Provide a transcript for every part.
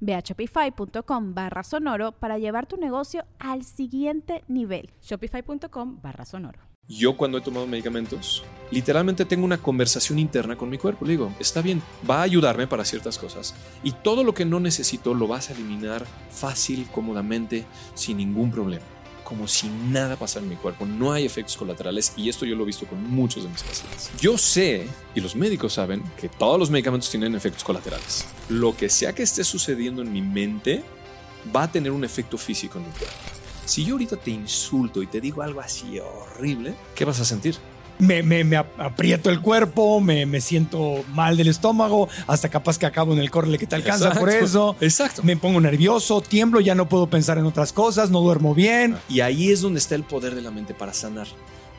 Ve a shopify.com barra sonoro para llevar tu negocio al siguiente nivel. Shopify.com barra sonoro. Yo cuando he tomado medicamentos, literalmente tengo una conversación interna con mi cuerpo. Le digo, está bien, va a ayudarme para ciertas cosas. Y todo lo que no necesito lo vas a eliminar fácil, cómodamente, sin ningún problema como si nada pasara en mi cuerpo. No hay efectos colaterales y esto yo lo he visto con muchos de mis pacientes. Yo sé, y los médicos saben, que todos los medicamentos tienen efectos colaterales. Lo que sea que esté sucediendo en mi mente va a tener un efecto físico en mi cuerpo. Si yo ahorita te insulto y te digo algo así horrible, ¿qué vas a sentir? Me, me, aprieto el cuerpo, me, me, siento mal del estómago, hasta capaz que acabo en el corle que te alcanza por eso. Exacto. Me pongo nervioso, tiemblo, ya no puedo pensar en otras cosas, no duermo bien. Y ahí es donde está el poder de la mente para sanar.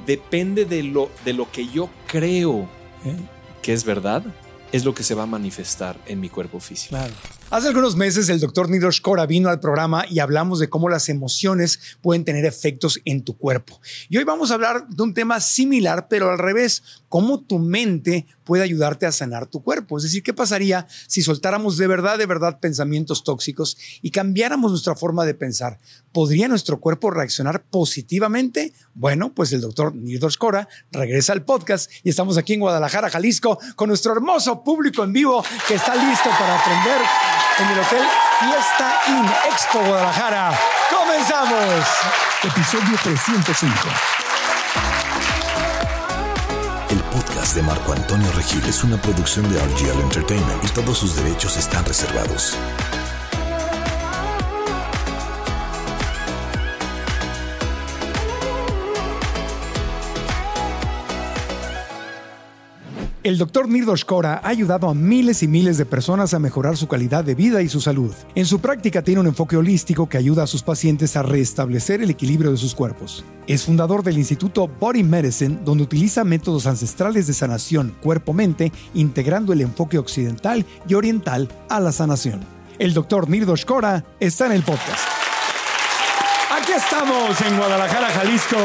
Depende de lo, de lo que yo creo ¿Eh? que es verdad, es lo que se va a manifestar en mi cuerpo físico. Claro. Hace algunos meses el doctor Nidosh vino al programa y hablamos de cómo las emociones pueden tener efectos en tu cuerpo. Y hoy vamos a hablar de un tema similar, pero al revés, cómo tu mente puede ayudarte a sanar tu cuerpo. Es decir, ¿qué pasaría si soltáramos de verdad, de verdad pensamientos tóxicos y cambiáramos nuestra forma de pensar? ¿Podría nuestro cuerpo reaccionar positivamente? Bueno, pues el doctor Nidosh Kora regresa al podcast y estamos aquí en Guadalajara, Jalisco, con nuestro hermoso público en vivo que está listo para aprender en el Hotel Fiesta In Expo Guadalajara. ¡Comenzamos! Episodio 305. El podcast de Marco Antonio Regil es una producción de RGL Entertainment y todos sus derechos están reservados. El doctor Nirdos Kora ha ayudado a miles y miles de personas a mejorar su calidad de vida y su salud. En su práctica tiene un enfoque holístico que ayuda a sus pacientes a restablecer el equilibrio de sus cuerpos. Es fundador del Instituto Body Medicine, donde utiliza métodos ancestrales de sanación cuerpo-mente, integrando el enfoque occidental y oriental a la sanación. El doctor Nirdos Kora está en el podcast. Aquí estamos en Guadalajara, Jalisco,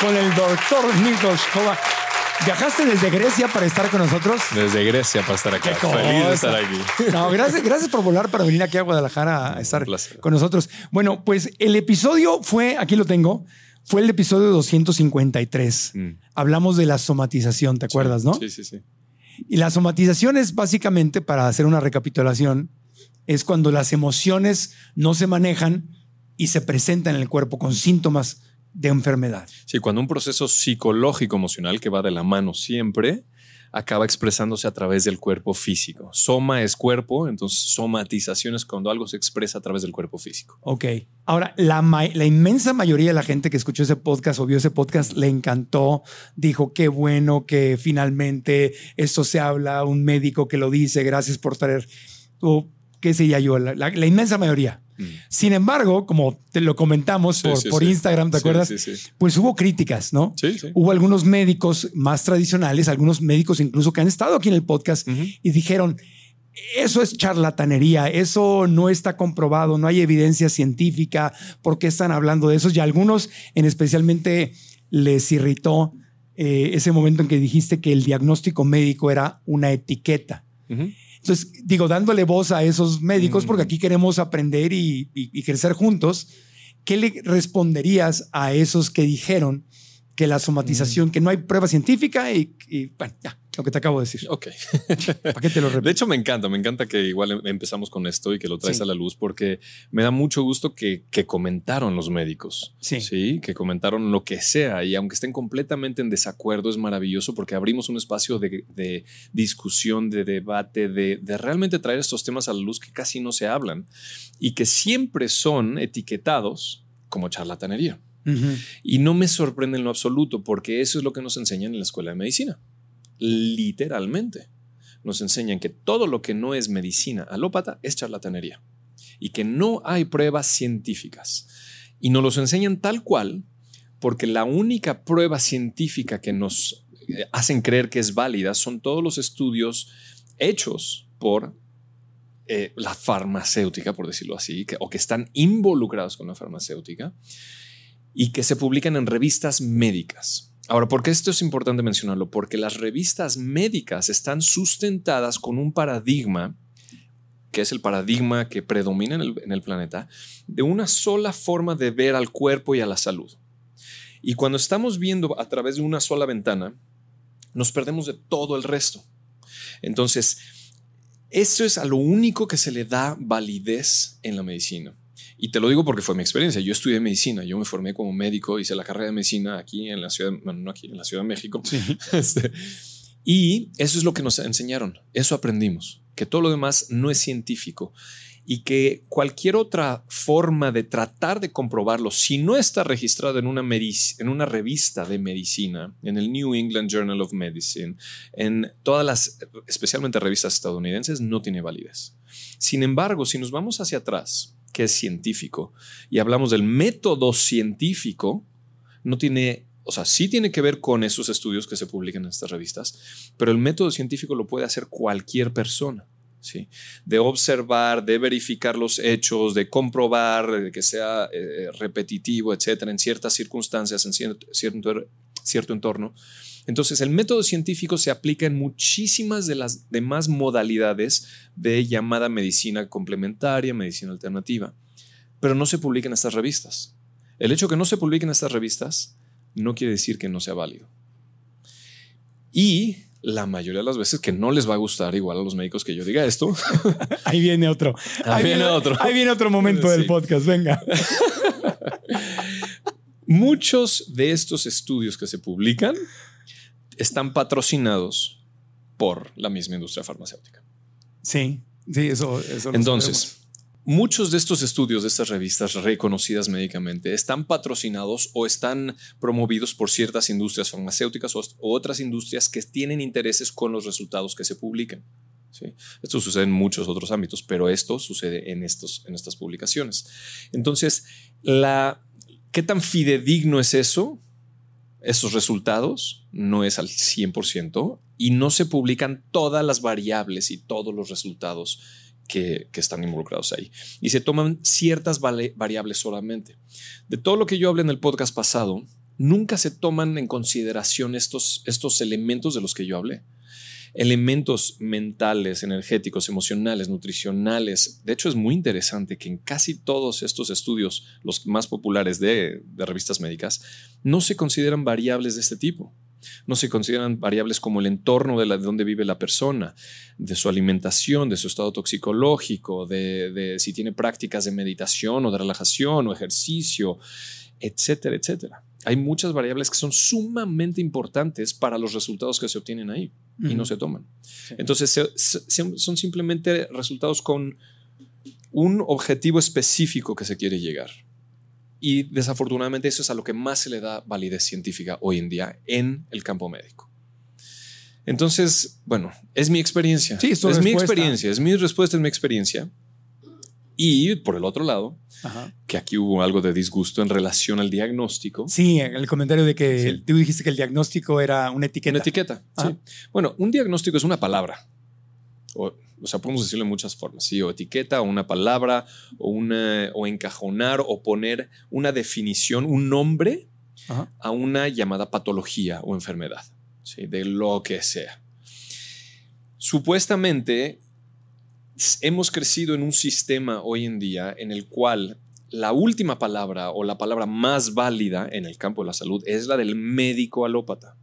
con el doctor Nirdos Kora. ¿Viajaste desde Grecia para estar con nosotros? Desde Grecia para estar acá. Feliz de estar aquí. No, gracias, gracias por volar para venir aquí a Guadalajara a estar con nosotros. Bueno, pues el episodio fue, aquí lo tengo, fue el episodio 253. Mm. Hablamos de la somatización, ¿te acuerdas, no? Sí, sí, sí. Y la somatización es básicamente, para hacer una recapitulación, es cuando las emociones no se manejan y se presentan en el cuerpo con síntomas de enfermedad. Sí, cuando un proceso psicológico emocional que va de la mano siempre acaba expresándose a través del cuerpo físico. Soma es cuerpo, entonces somatización es cuando algo se expresa a través del cuerpo físico. Ok. Ahora, la, la, inmensa mayoría de la gente que escuchó ese podcast o vio ese podcast le encantó, dijo qué bueno que finalmente esto se habla, un médico que lo dice, gracias por traer, o qué sé yo, la inmensa mayoría. Mm. Sin embargo, como te lo comentamos por, Instagram, ¿te acuerdas? Pues hubo críticas, ¿no? Hubo algunos médicos más tradicionales, algunos médicos incluso que han estado aquí en el podcast y dijeron, eso es charlatanería, eso no está comprobado, no hay evidencia científica, ¿por qué están hablando de eso? Y a algunos en especialmente les irritó eh, ese momento en que dijiste que el diagnóstico médico era una etiqueta. Entonces, digo, dándole voz a esos médicos, porque aquí queremos aprender y, crecer juntos, ¿qué le responderías a esos que dijeron que la somatización, que no hay prueba científica y, y, bueno, ya, lo que te acabo de decir. Ok. ¿Para qué te lo repito? De hecho, me encanta, me encanta que igual em- empezamos con esto y que lo traes Sí. a la luz, porque me da mucho gusto que, que comentaron los médicos. Sí. que comentaron lo que sea. Y aunque estén completamente en desacuerdo, es maravilloso porque abrimos un espacio de, de discusión, de debate, de, de realmente traer estos temas a la luz que casi no se hablan y que siempre son etiquetados como charlatanería. Ujú. Y no me sorprende en lo absoluto, porque eso es lo que nos enseñan en la escuela de medicina. Literalmente. Nos enseñan que todo lo que no es medicina alópata es charlatanería y que no hay pruebas científicas. Y nos los enseñan tal cual porque la única prueba científica que nos eh, hacen creer que es válida son todos los estudios hechos por eh, la farmacéutica, por decirlo así, o que están involucrados con la farmacéutica y que se publican en revistas médicas. Ahora, ¿por qué esto es importante mencionarlo? Porque las revistas médicas están sustentadas con un paradigma, que es el paradigma que predomina en el, en el planeta, de una sola forma de ver al cuerpo y a la salud. Y cuando estamos viendo a través de una sola ventana, nos perdemos de todo el resto. Entonces, eso es a lo único que se le da validez en la medicina. Y te lo digo porque fue mi experiencia. Yo estudié medicina, yo me formé como médico, hice la carrera de medicina aquí en la ciudad, bueno, no aquí, en la Ciudad de México. Este, y eso es lo que nos enseñaron, eso aprendimos, que todo lo demás no es científico y que cualquier otra forma de tratar de comprobarlo, si no está registrado en una, en una revista de medicina, en el New England Journal of Medicine, en todas las, especialmente revistas estadounidenses, no tiene validez. Sin embargo, si nos vamos hacia atrás, que es científico, y hablamos del método científico, no tiene, o sea, sí tiene que ver con esos estudios que se publican en estas revistas, pero el método científico lo puede hacer cualquier persona. ¿sí? De observar, de verificar los hechos, de comprobar, de que sea eh, repetitivo, etcétera, en ciertas circunstancias, en cierto, cierto, cierto entorno. Entonces, el método científico se aplica en muchísimas de las demás modalidades de llamada medicina complementaria, medicina alternativa, pero no se publica en estas revistas. El hecho que no se publiquen estas revistas no quiere decir que no sea válido. Y la mayoría de las veces que no les va a gustar igual a los médicos que yo diga esto. Ahí viene otro. Ahí viene otro. Ahí viene otro momento del podcast. Venga. Muchos de estos estudios que se publican están patrocinados por la misma industria farmacéutica. Sí, sí, eso. eso Entonces, muchos de estos estudios de estas revistas reconocidas médicamente están patrocinados o están promovidos por ciertas industrias farmacéuticas o, o otras industrias que tienen intereses con los resultados que se publican. ¿sí? Esto sucede en muchos otros ámbitos, pero esto sucede en, estos, en estas publicaciones. Entonces, la, ¿qué tan fidedigno es eso? Esos resultados no es al 100% y no se publican todas las variables y todos los resultados que, que, están involucrados ahí. Y se toman ciertas variables solamente. De todo lo que yo hablé en el podcast pasado, nunca se toman en consideración estos, estos elementos de los que yo hablé. Elementos mentales, energéticos, emocionales, nutricionales. De hecho, es muy interesante que en casi todos estos estudios, los más populares de, revistas médicas, no se consideran variables de este tipo. No se consideran variables como el entorno de, donde vive la persona, de su alimentación, de su estado toxicológico, de si tiene prácticas de meditación o de relajación o ejercicio, etcétera, etcétera. Hay muchas variables que son sumamente importantes para los resultados que se obtienen ahí y no se toman. Sí. Entonces se, se, son simplemente resultados con un objetivo específico que se quiere llegar. Y desafortunadamente eso es a lo que más se le da validez científica hoy en día en el campo médico. Entonces, bueno, es mi experiencia. Sí, es, es mi experiencia, es mi respuesta, es mi experiencia. Y por el otro lado, Ajá. que aquí hubo algo de disgusto en relación al diagnóstico. Sí, el comentario de que sí. tú dijiste que el diagnóstico era una etiqueta. Una etiqueta, Ajá. sí. Bueno, un diagnóstico es una palabra. O, o, sea, podemos decirlo de muchas formas, sí, o etiqueta, o una palabra, o, una, o encajonar, o poner una definición, un nombre Ajá. a una llamada patología o enfermedad, ¿sí? de lo que sea. Supuestamente hemos crecido en un sistema hoy en día en el cual la última palabra o la palabra más válida en el campo de la salud es la del médico alópata.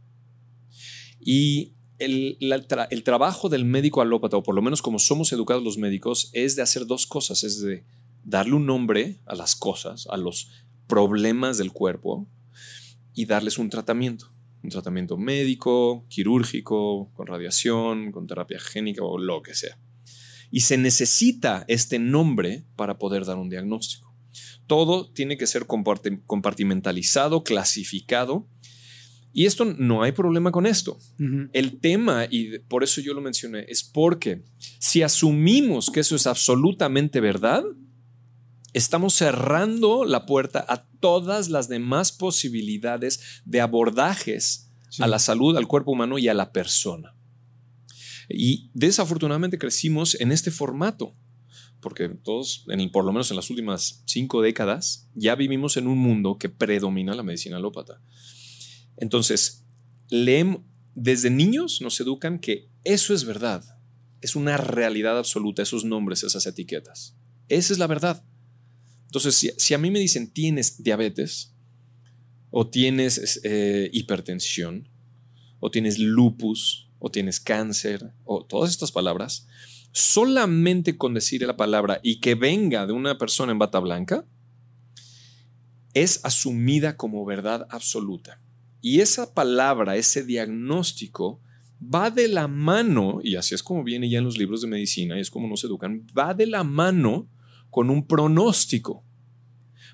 Y el, el, trabajo del médico alópata, o por lo menos como somos educados los médicos, es de hacer dos cosas, es de darle un nombre a las cosas, a los problemas del cuerpo y darles un tratamiento. Un tratamiento médico, quirúrgico, con radiación, con terapia génica o lo que sea. Y se necesita este nombre para poder dar un diagnóstico. Todo tiene que ser compartimentalizado, clasificado. Y esto no hay problema con esto. El tema, y por eso yo lo mencioné, es porque si asumimos que eso es absolutamente verdad, estamos cerrando la puerta a todas las demás posibilidades de abordajes a la salud, al cuerpo humano y a la persona. Y desafortunadamente crecimos en este formato, porque todos, en por lo menos en las últimas cinco décadas, ya vivimos en un mundo que predomina la medicina alópata. Entonces, leemos, desde niños nos educan que eso es verdad, es una realidad absoluta, esos nombres, esas etiquetas. Esa es la verdad. Entonces, si, a mí me dicen tienes diabetes, o tienes eh, hipertensión, o tienes lupus, o tienes cáncer, o todas estas palabras, solamente con decir la palabra y que venga de una persona en bata blanca, es asumida como verdad absoluta. Y esa palabra, ese diagnóstico, va de la mano, y así es como viene ya en los libros de medicina, y es como nos educan, va de la mano con un pronóstico.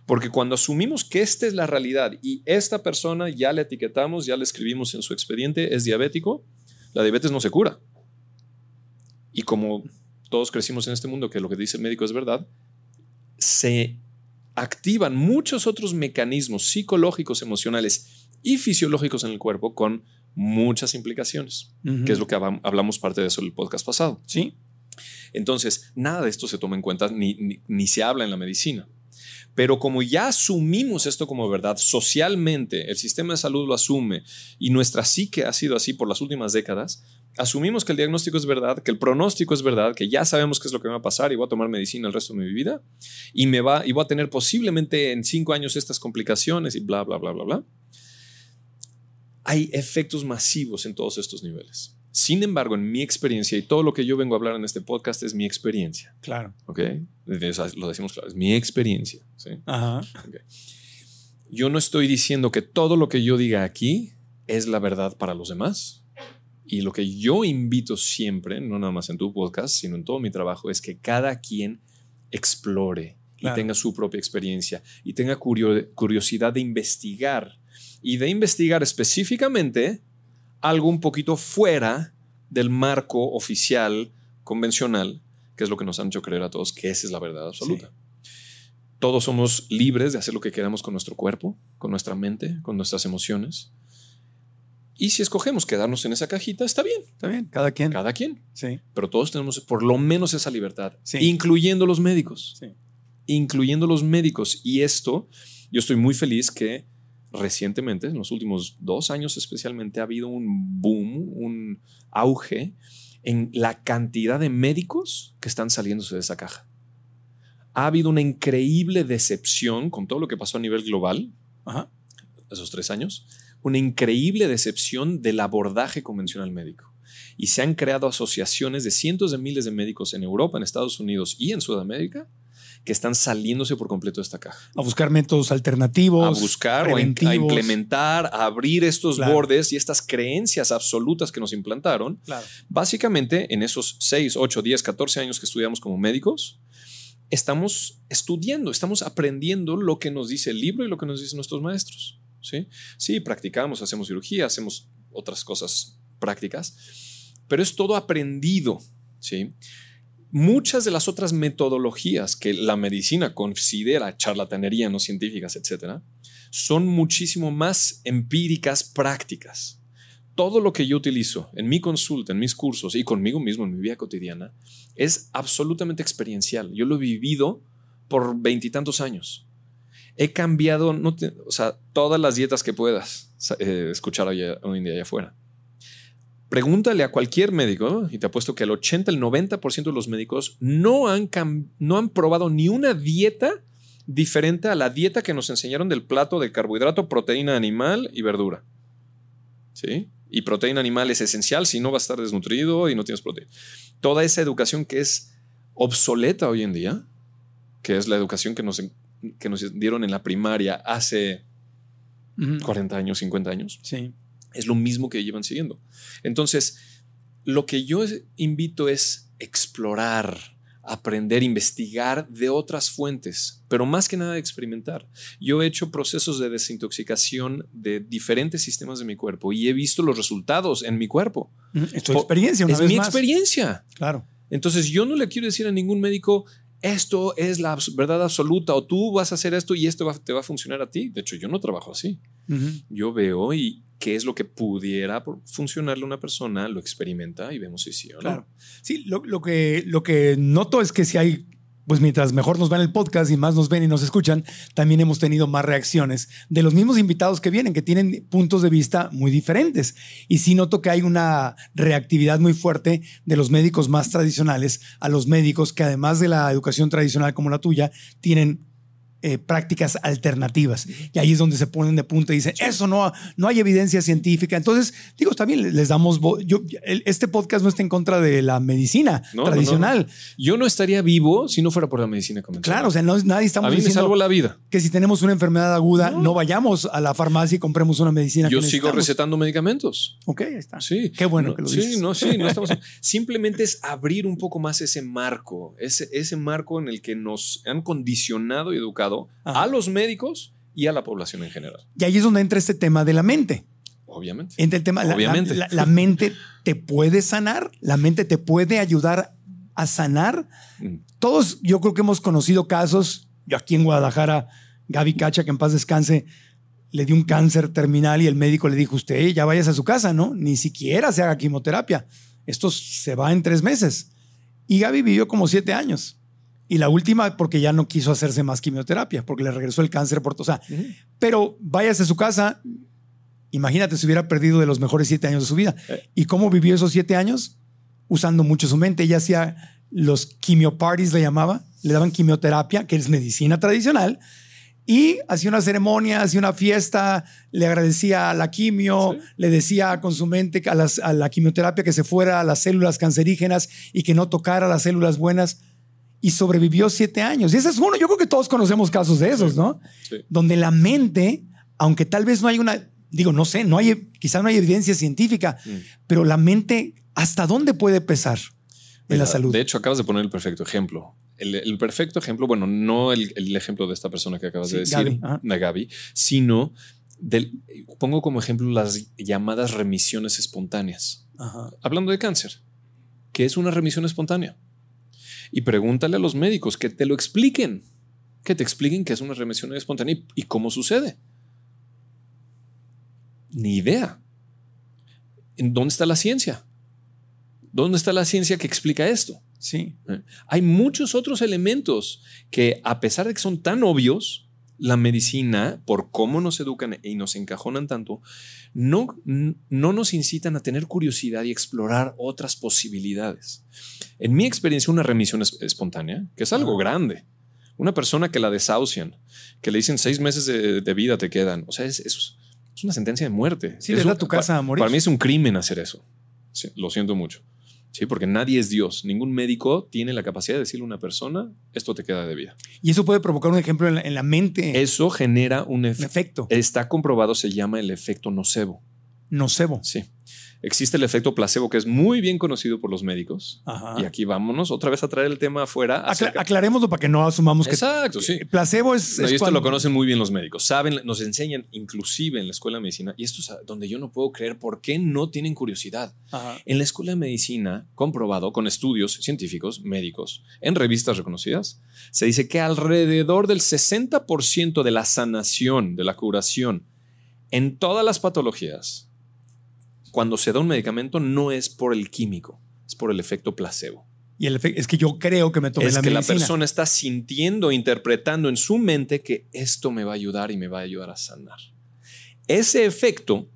Porque cuando asumimos que esta es la realidad y esta persona ya le etiquetamos, ya le escribimos en su expediente, es diabético, la diabetes no se cura. Y como todos crecimos en este mundo que lo que dice el médico es verdad, se activan muchos otros mecanismos psicológicos, emocionales y fisiológicos en el cuerpo con muchas implicaciones, que es lo que hablamos parte de eso en el podcast pasado. Sí. Entonces, nada de esto se toma en cuenta ni, ni, se habla en la medicina. Pero como ya asumimos esto como verdad socialmente, el sistema de salud lo asume y nuestra psique ha sido así por las últimas décadas, asumimos que el diagnóstico es verdad, que el pronóstico es verdad, que ya sabemos qué es lo que me va a pasar y voy a tomar medicina el resto de mi vida y me va y voy a tener posiblemente en cinco años estas complicaciones y bla bla bla bla bla. Hay efectos masivos en todos estos niveles. Sin embargo, en mi experiencia, y todo lo que yo vengo a hablar en este podcast es mi experiencia. Claro. ¿Ok? Lo decimos claro, es mi experiencia. ¿sí? Ajá. Yo no estoy diciendo que todo lo que yo diga aquí es la verdad para los demás. Y lo que yo invito siempre, no nada más en tu podcast, sino en todo mi trabajo, es que cada quien explore y tenga su propia experiencia y tenga curiosidad de investigar y de investigar específicamente algo un poquito fuera del marco oficial, convencional, que es lo que nos han hecho creer a todos que esa es la verdad absoluta. Todos somos libres de hacer lo que queramos con nuestro cuerpo, con nuestra mente, con nuestras emociones. Y si escogemos quedarnos en esa cajita, está bien. Está bien, cada quien. Cada quien. Sí. Pero todos tenemos por lo menos esa libertad, incluyendo los médicos. Sí. Incluyendo los médicos. Y esto, yo estoy muy feliz que recientemente, en los últimos dos años especialmente, ha habido un boom, un auge en la cantidad de médicos que están saliéndose de esa caja. Ha habido una increíble decepción con todo lo que pasó a nivel global, esos tres años, una increíble decepción del abordaje convencional médico. Y se han creado asociaciones de cientos de miles de médicos en Europa, en Estados Unidos y en Sudamérica que están saliéndose por completo de esta caja. A buscar métodos alternativos. A buscar o a, implementar, a abrir estos bordes y estas creencias absolutas que nos implantaron. Básicamente, en esos 6, 8, 10, 14 años que estudiamos como médicos, estamos estudiando, estamos aprendiendo lo que nos dice el libro y lo que nos dicen nuestros maestros. Sí, sí practicamos, hacemos cirugía, hacemos otras cosas prácticas, pero es todo aprendido. ¿sí? Muchas de las otras metodologías que la medicina considera charlatanería no científicas, etcétera, son muchísimo más empíricas, prácticas. Todo lo que yo utilizo en mi consulta, en mis cursos y conmigo mismo en mi vida cotidiana es absolutamente experiencial. Yo lo he vivido por veintitantos años. He cambiado, todas las dietas que puedas eh, escuchar hoy, hoy en día allá afuera. Pregúntale a cualquier médico, y te apuesto que el 80, el 90% de los médicos no han, no han probado ni una dieta diferente a la dieta que nos enseñaron del plato de carbohidrato, proteína animal y verdura. ¿Sí? Y proteína animal es esencial, si no vas a estar desnutrido y no tienes proteína. Toda esa educación que es obsoleta hoy en día, que es la educación que nos, que nos dieron en la primaria hace 40 años, 50 años, Sí. Es lo mismo que llevan siguiendo. Entonces, lo que yo invito es explorar, aprender, investigar de otras fuentes, pero más que nada experimentar. Yo he hecho procesos de desintoxicación de diferentes sistemas de mi cuerpo y he visto los resultados en mi cuerpo. Es tu experiencia, una es vez mi más. experiencia. Claro. Entonces yo no le quiero decir a ningún médico, esto es la verdad absoluta o tú vas a hacer esto y esto va- te va a funcionar a ti. De hecho, yo no trabajo así. Yo veo y qué es lo que pudiera funcionarle a una persona, lo experimenta y vemos si sí o no. Claro. Sí, lo, lo que, lo que noto es que si hay, pues mientras mejor nos van el podcast y más nos ven y nos escuchan, también hemos tenido más reacciones de los mismos invitados que vienen, que tienen puntos de vista muy diferentes. Y sí noto que hay una reactividad muy fuerte de los médicos más tradicionales a los médicos que además de la educación tradicional como la tuya, tienen eh, prácticas alternativas. Y ahí es donde se ponen de punta y dicen, eso no, no hay evidencia científica. Entonces, digo, bien, les damos... Yo, el- este podcast no está en contra de la medicina No, no, tradicional. Yo no estaría vivo si no fuera por la medicina convencional. Claro, o sea, no, nadie a estamos me diciendo salvó la vida. que si tenemos una enfermedad aguda, No. vayamos a la farmacia y compremos una medicina. Yo que sigo recetando medicamentos. Ok, ahí está. Sí. Qué bueno No, que lo sí, dices. no, sí, no estamos. Simplemente es abrir un poco más ese marco, ese, ese marco en el que nos han condicionado y educado Ajá. a los médicos y a la población en general. Y ahí es donde entra este tema de la mente. Obviamente. Entra el tema, la- la- Obviamente. La, la mente te puede sanar, la mente te puede ayudar a sanar. Mm. Todos, yo creo que hemos conocido casos, yo aquí en Guadalajara, Gaby Cacha, que en paz descanse, le dio un cáncer terminal y el médico le dijo, usted ya vayas a su casa, ¿no? Ni siquiera se haga quimioterapia. Esto se va en tres meses. Y Gaby vivió como siete años. Y la última porque ya no quiso hacerse más quimioterapia, porque le regresó el cáncer por... O sea, Ujú. pero váyase a su casa. Imagínate si hubiera perdido de los mejores siete años de su vida. Eh. ¿Y cómo vivió esos siete años? Usando mucho su mente. Ella hacía los quimioparties, le llamaba. Le daban quimioterapia, que es medicina tradicional. Y hacía una ceremonia, hacía una fiesta, le agradecía a la quimio, Sí. le decía con su mente a, las- a la quimioterapia que se fuera a las células cancerígenas y que no tocara las células buenas. Y sobrevivió siete años. Y ese es uno, yo creo que todos conocemos casos de esos, ¿no? Sí. donde la mente, aunque tal vez no hay una, digo, no sé, no hay, quizá no hay evidencia científica, Mm. pero la mente, ¿hasta dónde puede pesar en la salud? De hecho, acabas de poner el perfecto ejemplo. El, el perfecto ejemplo, bueno, no el, el ejemplo de esta persona que acabas Sí, de decir, Gaby, Gaby, sino del, pongo como ejemplo las llamadas remisiones espontáneas. Ajá. Hablando de cáncer, ¿qué es una remisión espontánea? Y pregúntale a los médicos que te lo expliquen, que te expliquen qué es una remisión espontánea y, y cómo sucede. Ni idea. ¿En dónde está la ciencia? ¿Dónde está la ciencia que explica esto? Sí. Hay muchos otros elementos que, a pesar de que son tan obvios, la medicina, por cómo nos educan y nos encajonan tanto, no, no nos incitan a tener curiosidad y explorar otras posibilidades. En mi experiencia, una remisión es- espontánea, que es algo grande, una persona que la desahucian, que le dicen seis meses de, de vida te quedan, o sea, es, es- es una sentencia de muerte. Sí, Es un- tu casa a morir. Para mí es un crimen hacer eso. Sí, lo siento mucho. Sí, porque nadie es Dios. Ningún médico tiene la capacidad de decirle a una persona, esto te queda de vida. Y eso puede provocar un ejemplo en la, en la mente, Eso genera un efecto Está comprobado, se llama el efecto nocebo. nocebo. Sí. Existe el efecto placebo que es muy bien conocido por los médicos. Ajá. Y aquí vámonos otra vez a traer el tema afuera. Acla- aclarémoslo para que no asumamos que Exacto, sí. placebo es, No, es y esto cuando- lo conocen muy bien los médicos. Saben, nos enseñan inclusive en la escuela de medicina. Y esto es donde yo no puedo creer por qué no tienen curiosidad. Ajá. En la escuela de medicina, comprobado con estudios científicos, médicos, en revistas reconocidas, se dice que alrededor del 60% de la sanación, de la curación, en todas las patologías, cuando se da un medicamento, no es por el químico, es por el efecto placebo. Y el efecto es que yo creo que me tomé es la que la persona está sintiendo, interpretando en su mente que esto me va a ayudar y me va a ayudar a sanar. Ese efecto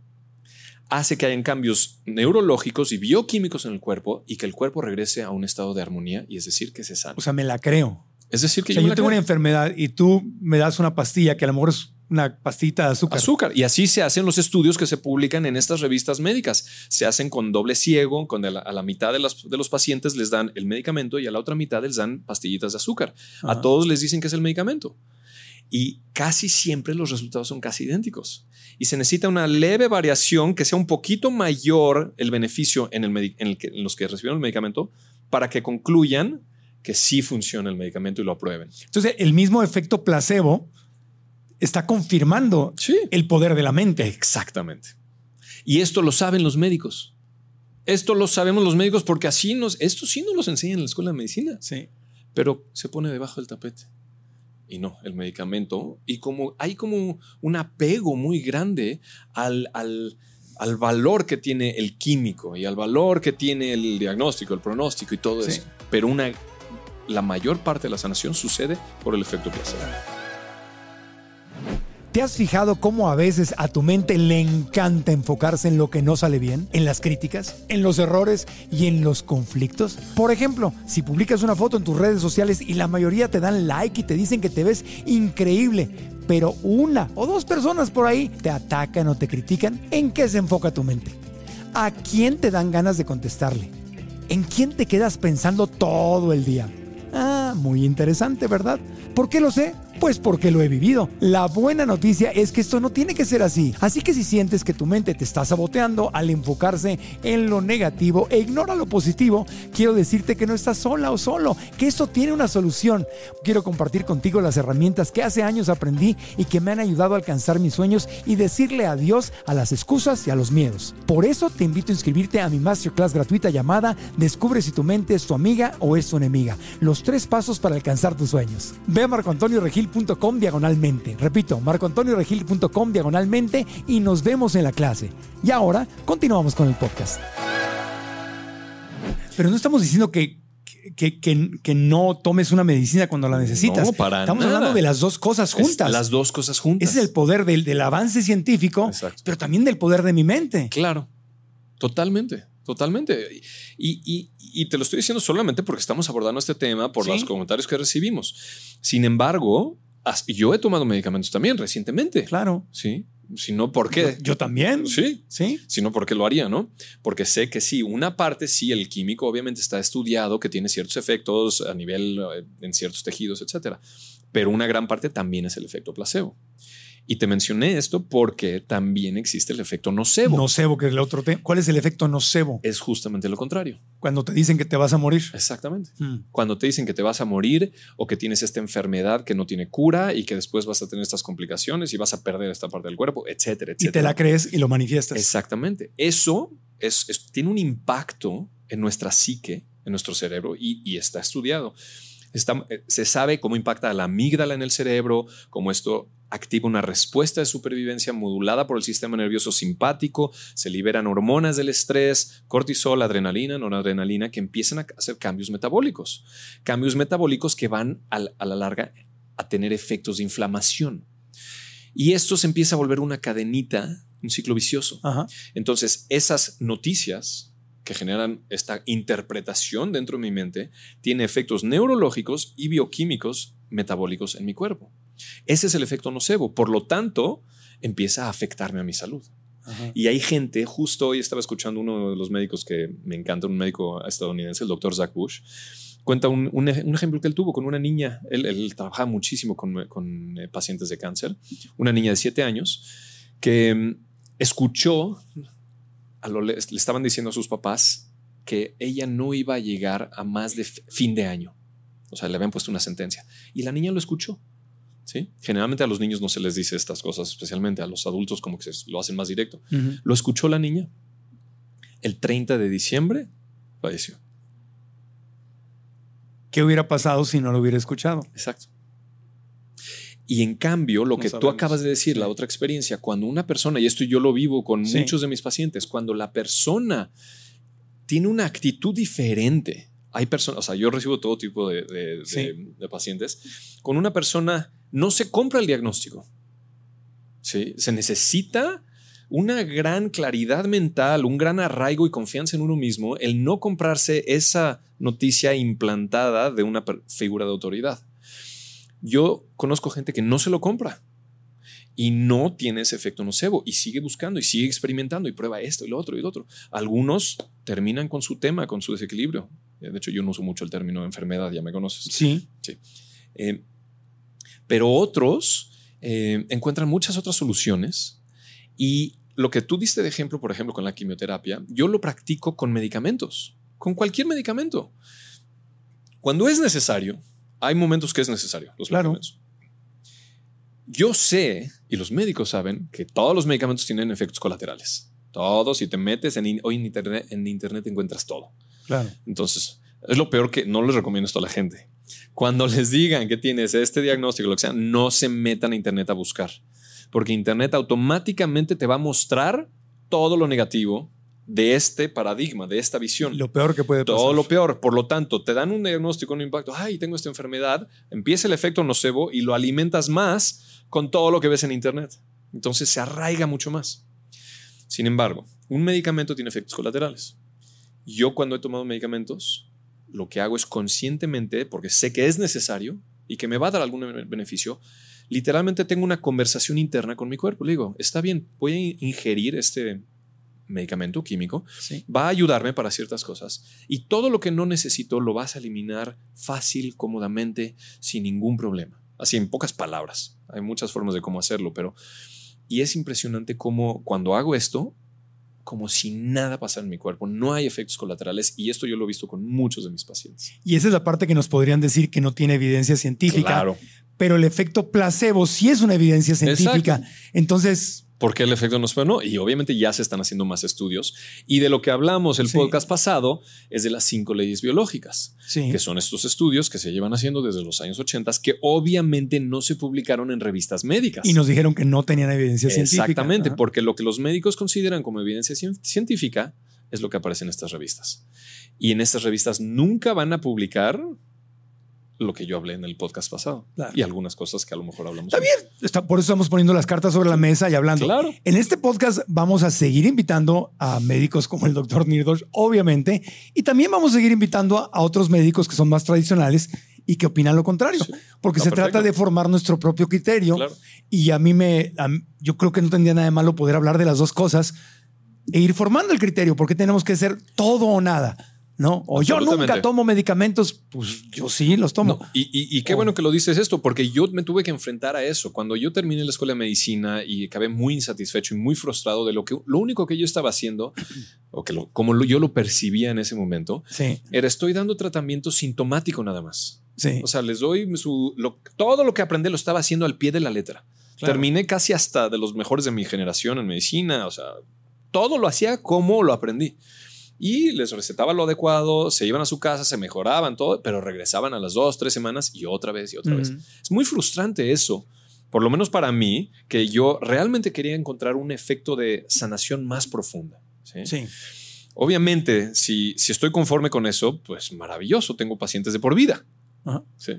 hace que hayan cambios neurológicos y bioquímicos en el cuerpo y que el cuerpo regrese a un estado de armonía y es decir, que se sana. O sea, me la creo. Es decir, que O sea, yo, tengo una enfermedad y tú me das una pastilla que a lo mejor es una pastita de azúcar. azúcar. Y así se hacen los estudios que se publican en estas revistas médicas. Se hacen con doble ciego, con a la mitad de, las- de los pacientes les dan el medicamento y a la otra mitad les dan pastillitas de azúcar. A todos les dicen que es el medicamento. Y casi siempre los resultados son casi idénticos. Y se necesita una leve variación que sea un poquito mayor el beneficio en, el en el que- en los que recibieron el medicamento para que concluyan que sí funciona el medicamento y lo aprueben. Entonces, el mismo efecto placebo está confirmando Sí. el poder de la mente. Exactamente. Y esto lo saben los médicos. Esto lo sabemos los médicos porque así nos, esto sí nos los enseñan en la escuela de medicina, Sí. pero se pone debajo del tapete. Y no, el medicamento. Y como hay como un apego muy grande al, al, al valor que tiene el químico y al valor que tiene el diagnóstico, el pronóstico y todo Sí. eso. Pero una, la mayor parte de la sanación sucede por el efecto placebo. ¿Te has fijado cómo a veces a tu mente le encanta enfocarse en lo que no sale bien, en las críticas, en los errores y en los conflictos? Por ejemplo, si publicas una foto en tus redes sociales y la mayoría te dan like y te dicen que te ves increíble, pero una o dos personas por ahí te atacan o te critican, ¿en qué se enfoca tu mente? ¿A quién te dan ganas de contestarle? ¿En quién te quedas pensando todo el día? Ah, muy interesante, ¿verdad? ¿Por qué lo sé? Pues porque lo he vivido. La buena noticia es que esto no tiene que ser así. Así que si sientes que tu mente te está saboteando al enfocarse en lo negativo e ignora lo positivo, quiero decirte que no estás sola o solo, que esto tiene una solución. Quiero compartir contigo las herramientas que hace años aprendí y que me han ayudado a alcanzar mis sueños y decirle adiós a las excusas y a los miedos. Por eso te invito a inscribirte a mi masterclass gratuita llamada Descubre si tu mente es tu amiga o es tu enemiga. Los tres pasos para alcanzar tus sueños. Ve a marcoantonioregil.com diagonalmente. Repito, marcoantonioregil.com diagonalmente y nos vemos en la clase. Y ahora continuamos con el podcast. Pero no estamos diciendo que, que, que- que no tomes una medicina cuando la necesitas. No, para Estamos nada. hablando de las dos cosas juntas. Es las dos cosas juntas. Ese es el poder del, del avance científico, Exacto. pero también del poder de mi mente. Claro, totalmente, totalmente. Y, y- y te lo estoy diciendo solamente porque estamos abordando este tema por Sí. los comentarios que recibimos. Sin embargo, yo he tomado medicamentos también recientemente. Claro. Sí, si no, ¿por qué? Yo, yo también. Sí, Sí. si no, ¿por qué lo haría, no? Porque sé que sí, una parte sí, el químico obviamente está estudiado, que tiene ciertos efectos a nivel eh, en ciertos tejidos, etcétera. Pero una gran parte también es el efecto placebo. Y te mencioné esto porque también existe el efecto nocebo. Nocebo, que es el otro tema. ¿Cuál es el efecto nocebo? Es justamente lo contrario. Cuando te dicen que te vas a morir. Exactamente. Mm. Cuando te dicen que te vas a morir o que tienes esta enfermedad que no tiene cura y que después vas a tener estas complicaciones y vas a perder esta parte del cuerpo, etcétera, Y etcétera. te la crees y lo manifiestas. Exactamente. Eso es, es- tiene un impacto en nuestra psique, en nuestro cerebro y, y está estudiado. Está- eh, se sabe cómo impacta la amígdala en el cerebro, cómo esto activa una respuesta de supervivencia modulada por el sistema nervioso simpático, se liberan hormonas del estrés, cortisol, adrenalina, noradrenalina, que empiezan a hacer cambios metabólicos. Cambios metabólicos que van a la larga a tener efectos de inflamación. Y esto se empieza a volver una cadenita, un ciclo vicioso. Ajá. Entonces, esas noticias que generan esta interpretación dentro de mi mente tienen efectos neurológicos y bioquímicos metabólicos en mi cuerpo. Ese es el efecto nocebo. Por lo tanto, empieza a afectarme a mi salud. Ajá. Y hay gente, justo hoy estaba escuchando uno de los médicos que me encanta, un médico estadounidense, el doctor Zach Bush, cuenta un, un ej- un ejemplo que él tuvo con una niña. Él, él trabajaba muchísimo con, con, eh, pacientes de cáncer. Una niña de siete años que mm, escuchó, a lo, le, le estaban diciendo a sus papás que ella no iba a llegar a más de fin de año. O sea, le habían puesto una sentencia. Y la niña lo escuchó. ¿Sí? Generalmente a los niños no se les dice estas cosas, especialmente a los adultos como que se- lo hacen más directo. Lo escuchó la niña. El 30 de diciembre falleció. ¿Qué hubiera pasado si no lo hubiera escuchado? Exacto. Y en cambio, lo No que tú acabas de decir, la otra experiencia, cuando una persona, y esto yo lo vivo con Sí. muchos de mis pacientes, cuando la persona tiene una actitud diferente, hay personas, o sea, yo recibo todo tipo de, de- de- Sí. de pacientes, con una persona no se compra el diagnóstico. ¿sí? Se necesita una gran claridad mental, un gran arraigo y confianza en uno mismo, el no comprarse esa noticia implantada de una figura de autoridad. Yo conozco gente que no se lo compra y no tiene ese efecto nocebo y sigue buscando y sigue experimentando y prueba esto y lo otro y lo otro. Algunos terminan con su tema, con su desequilibrio. Eh, De hecho, yo no uso mucho el término enfermedad, ya me conoces. Sí. Sí. Eh, pero otros eh, encuentran muchas otras soluciones y lo que tú diste de ejemplo, por ejemplo, con la quimioterapia, yo lo practico con medicamentos, con cualquier medicamento. Cuando es necesario, hay momentos que es necesario los Claro. medicamentos. Yo sé, y los médicos saben, que todos los medicamentos tienen efectos colaterales. Todos, si te metes en, hoy en internet, en internet encuentras todo. Claro. Entonces, es lo peor que no les recomiendo esto a la gente. Cuando les digan que tienes este diagnóstico, lo que sea, no se metan a internet a buscar, porque internet automáticamente te va a mostrar todo lo negativo de este paradigma, de esta visión. Lo peor que puede pasar. todo lo peor. Por lo tanto, te dan un diagnóstico, un impacto. Ay, tengo esta enfermedad. Empieza el efecto nocebo y lo alimentas más con todo lo que ves en internet. Entonces se arraiga mucho más. Sin embargo, un medicamento tiene efectos colaterales. Yo cuando he tomado medicamentos, lo que hago es conscientemente, porque sé que es necesario y que me va a dar algún beneficio, literalmente tengo una conversación interna con mi cuerpo. Le digo, está bien, voy a ingerir este medicamento químico, Sí. va a ayudarme para ciertas cosas y todo lo que no necesito lo vas a eliminar fácil, cómodamente, sin ningún problema. Así en pocas palabras. Hay muchas formas de cómo hacerlo, pero y es impresionante cómo cuando hago esto, como si nada pasara en mi cuerpo, no hay efectos colaterales y esto yo lo he visto con muchos de mis pacientes. Y esa es la parte que nos podrían decir que no tiene evidencia científica. Claro. Pero el efecto placebo sí es una evidencia científica. Entonces, ¿Por qué el efecto no fue? No, y obviamente ya se están haciendo más estudios. Y de lo que hablamos el Sí. podcast pasado es de las cinco leyes biológicas. sí. que son estos estudios que se llevan haciendo desde los años 80 que obviamente no se publicaron en revistas médicas. Y nos dijeron que no tenían evidencia científica. Exactamente, Ajá. porque lo que los médicos consideran como evidencia cien- científica es lo que aparece en estas revistas. Y en estas revistas nunca van a publicar lo que yo hablé en el podcast pasado Claro. y algunas cosas que a lo mejor hablamos. Está bien. Está- por eso estamos poniendo las cartas sobre la mesa y hablando. Claro. En este podcast vamos a seguir invitando a médicos como el doctor Nirdosh, obviamente, y también vamos a seguir invitando a, a otros médicos que son más tradicionales y que opinan lo contrario, Sí. porque Está se trata de formar nuestro propio criterio. Claro. Y a mí me, a yo creo que no tendría nada de malo poder hablar de las dos cosas e ir formando el criterio, porque tenemos que ser todo o nada, ¿no? O yo nunca tomo medicamentos, pues yo sí los tomo. No, y, y- y qué bueno que lo dices esto, porque yo me tuve que enfrentar a eso. Cuando yo terminé la escuela de medicina y acabé muy insatisfecho y muy frustrado de lo que lo único que yo estaba haciendo, o que lo- como lo- yo lo percibía en ese momento, Sí, era estoy dando tratamiento sintomático nada más. sí. O sea, les doy su, lo- todo lo que aprendí lo estaba haciendo al pie de la letra. Claro. Terminé casi hasta de los mejores de mi generación en medicina. O sea, todo lo hacía como lo aprendí. Y les recetaba lo adecuado, se iban a su casa, se mejoraban todo, pero regresaban a las dos, tres semanas y otra vez y otra vez. Es muy frustrante eso, por lo menos para mí, que yo realmente quería encontrar un efecto de sanación más profunda. ¿sí? Sí. Obviamente, si, si estoy conforme con eso, pues maravilloso, tengo pacientes de por vida. Ajá. ¿sí?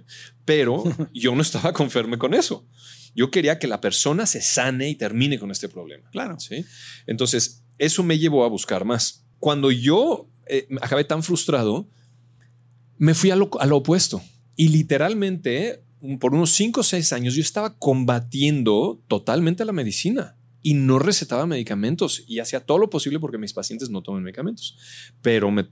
Pero yo no estaba conforme con eso. Yo quería que la persona se sane y termine con este problema. Claro. ¿sí? Entonces, eso me llevó a buscar más. Cuando yo eh, acabé tan frustrado, me fui a lo, a lo opuesto. Y literalmente, por unos 5 o 6 años, yo estaba combatiendo totalmente la medicina y no recetaba medicamentos y hacía todo lo posible porque mis pacientes no tomen medicamentos. Pero me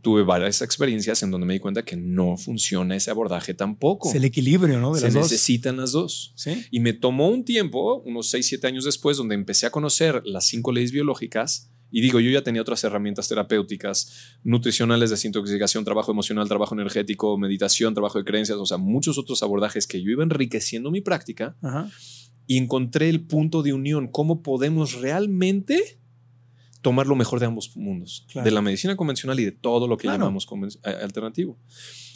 tuve varias experiencias en donde me di cuenta que no funciona ese abordaje tampoco. Es el equilibrio, ¿no? De Se las dos. necesitan las dos. Sí. Y me tomó un tiempo, unos 6, 7 años después, donde empecé a conocer las cinco leyes biológicas. Y digo, yo ya tenía otras herramientas terapéuticas, nutricionales, desintoxicación, trabajo emocional, trabajo energético, meditación, trabajo de creencias, o sea, muchos otros abordajes que yo iba enriqueciendo mi práctica Ajá. y encontré el punto de unión, cómo podemos realmente tomar lo mejor de ambos mundos, Claro. de la medicina convencional y de todo lo que Claro. llamamos alternativo.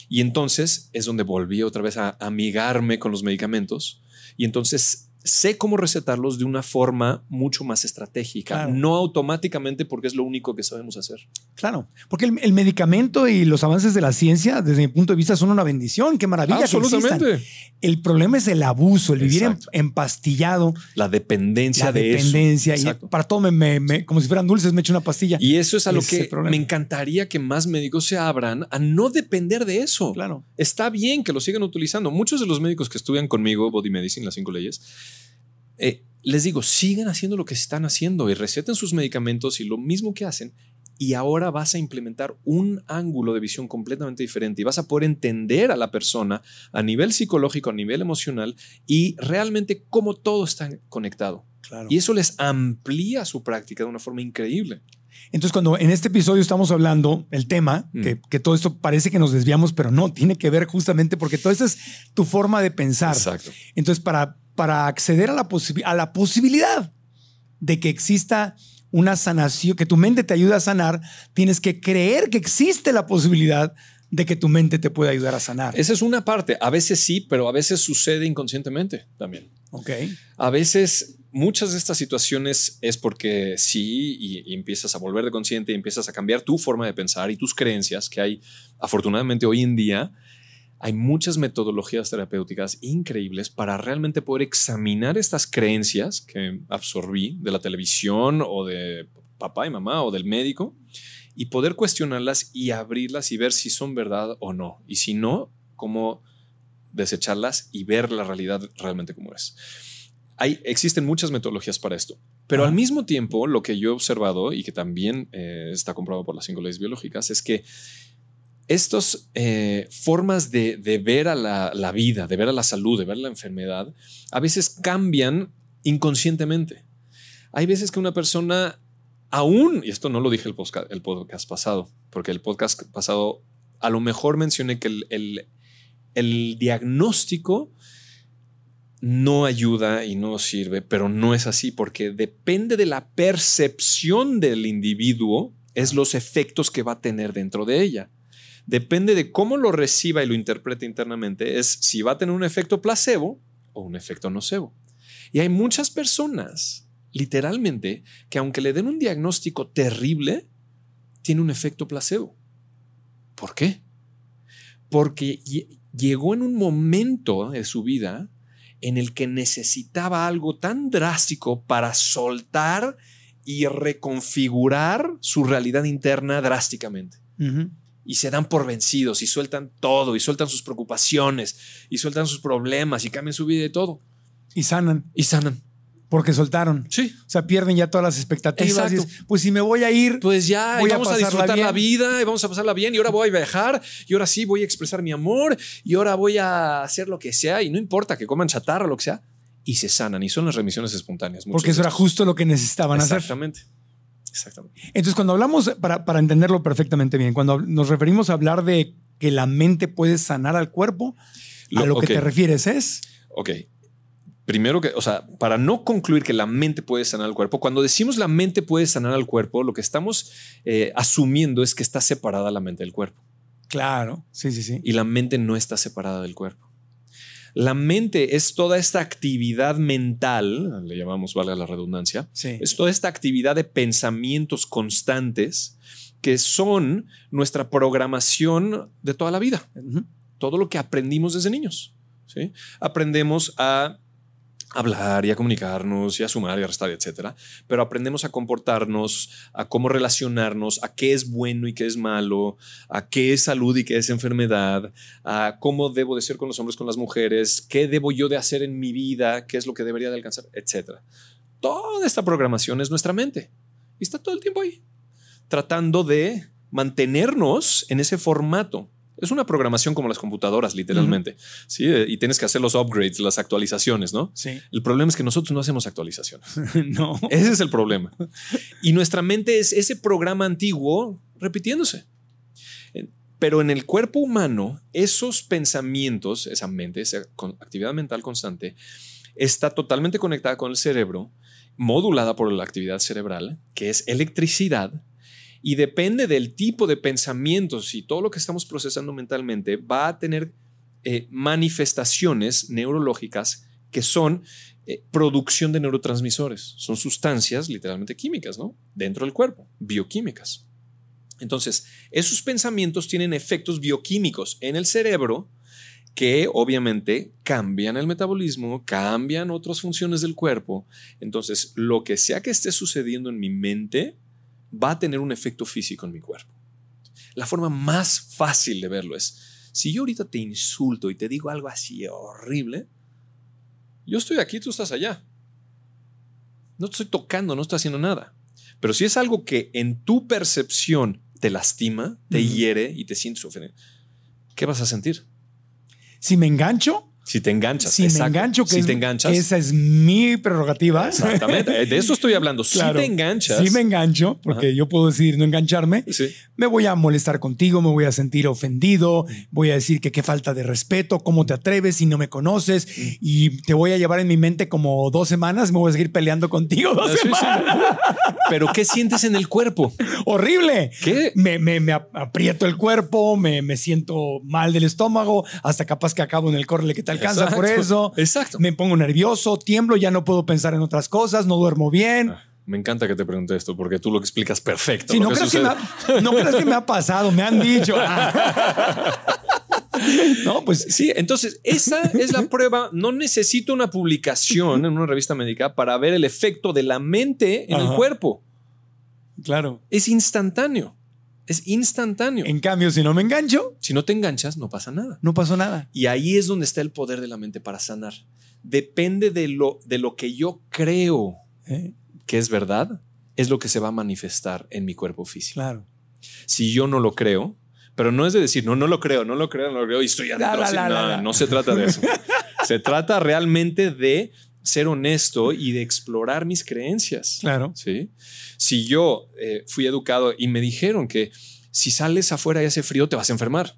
Y entonces es donde volví otra vez a amigarme con los medicamentos y entonces sé cómo recetarlos de una forma mucho más estratégica, Claro. no automáticamente porque es lo único que sabemos hacer. Claro, porque el, el medicamento y los avances de la ciencia, desde mi punto de vista, son una bendición. Qué maravilla. que. Absolutamente. El problema es el abuso, el vivir em- Exacto. empastillado, La dependencia la de dependencia. eso. Y para todo, me, me- me- como si fueran dulces, me echo una pastilla. Y eso es a lo que me encantaría que más médicos se abran a no depender de eso. claro. Está bien que lo sigan utilizando. Muchos de los médicos que estudian conmigo Body Medicine, las cinco leyes, eh, les digo, sigan haciendo lo que están haciendo y receten sus medicamentos y lo mismo que hacen. Y ahora vas a implementar un ángulo de visión completamente diferente y vas a poder entender a la persona a nivel psicológico, a nivel emocional y realmente cómo todo está conectado. claro. Y eso les amplía su práctica de una forma increíble. Entonces, cuando en este episodio estamos hablando el tema, Mm. que, que todo esto parece que nos desviamos, pero no, tiene que ver justamente porque todo esto es tu forma de pensar. Exacto. Entonces, para, para acceder a la, posibi- a la posibilidad de que exista una sanación, que tu mente te ayude a sanar, tienes que creer que existe la posibilidad de que tu mente te pueda ayudar a sanar. Esa es una parte. A veces sí, pero a veces sucede inconscientemente también. ok. A veces muchas de estas situaciones es porque sí y, y empiezas a volver de consciente y empiezas a cambiar tu forma de pensar y tus creencias que hay afortunadamente hoy en día. Hay muchas metodologías terapéuticas increíbles para realmente poder examinar estas creencias que absorbí de la televisión o de papá y mamá o del médico y poder cuestionarlas y abrirlas y ver si son verdad o no. Y si no, cómo desecharlas y ver la realidad realmente como es. Hay, existen muchas metodologías para esto, pero al mismo tiempo lo que yo he observado y que también eh, está comprobado por las cinco leyes biológicas es que estas eh, formas de, ver a la, vida, de ver a la salud, de ver la enfermedad, a veces cambian inconscientemente. Hay veces que una persona aún, y esto no lo dije el podcast, el podcast pasado, porque el podcast pasado a lo mejor mencioné que el- el diagnóstico no ayuda y no sirve, pero no es así, porque depende de la percepción del individuo, es los efectos que va a tener dentro de ella. Depende de cómo lo reciba y lo interprete internamente, es si va a tener un efecto placebo o un efecto nocebo. Y hay muchas personas, literalmente, que aunque le den un diagnóstico terrible, tiene un efecto placebo. ¿Por qué? Porque lle- llegó en un momento de su vida en el que necesitaba algo tan drástico para soltar y reconfigurar su realidad interna drásticamente. Y se dan por vencidos y sueltan todo y sueltan sus preocupaciones y sueltan sus problemas y cambian su vida y todo. Y sanan, Y sanan. porque soltaron. Sí. O sea, pierden ya todas las expectativas. y Exacto. es, pues si me voy a ir, Pues ya Voy y a vamos a, disfrutar la vida y vamos a pasarla bien y ahora voy a viajar y ahora sí voy a expresar mi amor y ahora voy a hacer lo que sea y no importa que coman chatarra o lo que sea y se sanan y son las remisiones espontáneas. porque eso era justo lo que necesitaban hacer. Exactamente. Exactamente. Entonces, cuando hablamos, para, para entenderlo perfectamente bien, cuando nos referimos a hablar de que la mente puede sanar al cuerpo, a lo que te refieres es. Ok. Primero que, o sea, para no concluir que la mente puede sanar al cuerpo, cuando decimos la mente puede sanar al cuerpo, lo que estamos eh, asumiendo es que está separada la mente del cuerpo. Claro, sí, sí, sí. y la mente no está separada del cuerpo. La mente es toda esta actividad mental, le llamamos, valga la redundancia, sí. es toda esta actividad de pensamientos constantes que son nuestra programación de toda la vida, todo lo que aprendimos desde niños. ¿sí? Aprendemos a hablar y a comunicarnos y a sumar y a restar, etcétera, pero aprendemos a comportarnos, a cómo relacionarnos, a qué es bueno y qué es malo, a qué es salud y qué es enfermedad, a cómo debo de ser con los hombres, con las mujeres, qué debo yo de hacer en mi vida, qué es lo que debería de alcanzar, etcétera. Toda esta programación es nuestra mente y está todo el tiempo ahí, tratando de mantenernos en ese formato. Es una programación como las computadoras, literalmente. ¿sí? Eh, Y tienes que hacer los upgrades, las actualizaciones, ¿no? Sí. El problema es que nosotros no hacemos actualizaciones. no. Ese es el problema. Y nuestra mente es ese programa antiguo repitiéndose. Eh, Pero en el cuerpo humano, esos pensamientos, esa mente, esa actividad mental constante, está totalmente conectada con el cerebro, modulada por la actividad cerebral, que es electricidad, y depende del tipo de pensamientos y todo lo que estamos procesando mentalmente, va a tener eh, manifestaciones neurológicas que son eh, producción de neurotransmisores. Son sustancias literalmente químicas, ¿no? Dentro del cuerpo, bioquímicas. Entonces, esos pensamientos tienen efectos bioquímicos en el cerebro que obviamente cambian el metabolismo, cambian otras funciones del cuerpo. Entonces, lo que sea que esté sucediendo en mi mente va a tener un efecto físico en mi cuerpo. La forma más fácil de verlo es, si yo ahorita te insulto y te digo algo así horrible, yo estoy aquí, tú estás allá. No te estoy tocando, no estoy haciendo nada. Pero si es algo que en tu percepción te lastima, te hiere y te sientes ofendido, ¿qué vas a sentir? Si me engancho, si te enganchas. Si me engancho, que, si es- te enganchas. que esa es mi prerrogativa. Exactamente. De eso estoy hablando. Claro. Si te enganchas. Si me engancho, porque yo puedo decidir no engancharme, Sí. me voy a molestar contigo, me voy a sentir ofendido, voy a decir que qué falta de respeto, cómo te atreves si no me conoces, y te voy a llevar en mi mente como dos semanas, me voy a seguir peleando contigo dos Sí, sí. semanas. Pero ¿qué sientes en el cuerpo? Horrible. ¿Qué? Me, me- me ap- aprieto el cuerpo, me, me siento mal del estómago, hasta capaz que acabo en el correle que te alcanza por Exacto. eso. Exacto. Me pongo nervioso, tiemblo, ya no puedo pensar en otras cosas, no duermo bien. Me encanta que te pregunte esto porque tú lo explicas perfecto. Lo no que crees, que me sucede. ha, no creas que me ha pasado, me han dicho. no, pues Sí, entonces esa es la prueba. No necesito una publicación en una revista médica para ver el efecto de la mente en el cuerpo. claro. Es instantáneo. Es instantáneo. En cambio, si no me engancho, Si no te enganchas, no pasa nada. no pasó nada. Y ahí es donde está el poder de la mente para sanar. Depende de lo, de lo que yo creo ¿eh? que es verdad, es lo que se va a manifestar en mi cuerpo físico. Claro. Si yo no lo creo, pero no es de decir, no, no lo creo, no lo creo, no lo creo y estoy adentro La, la, así. la, no, la, la. no se trata de eso. se trata realmente de ser honesto y de explorar mis creencias. Claro. ¿sí? Si yo eh, fui educado y me dijeron que si sales afuera y hace frío, te vas a enfermar.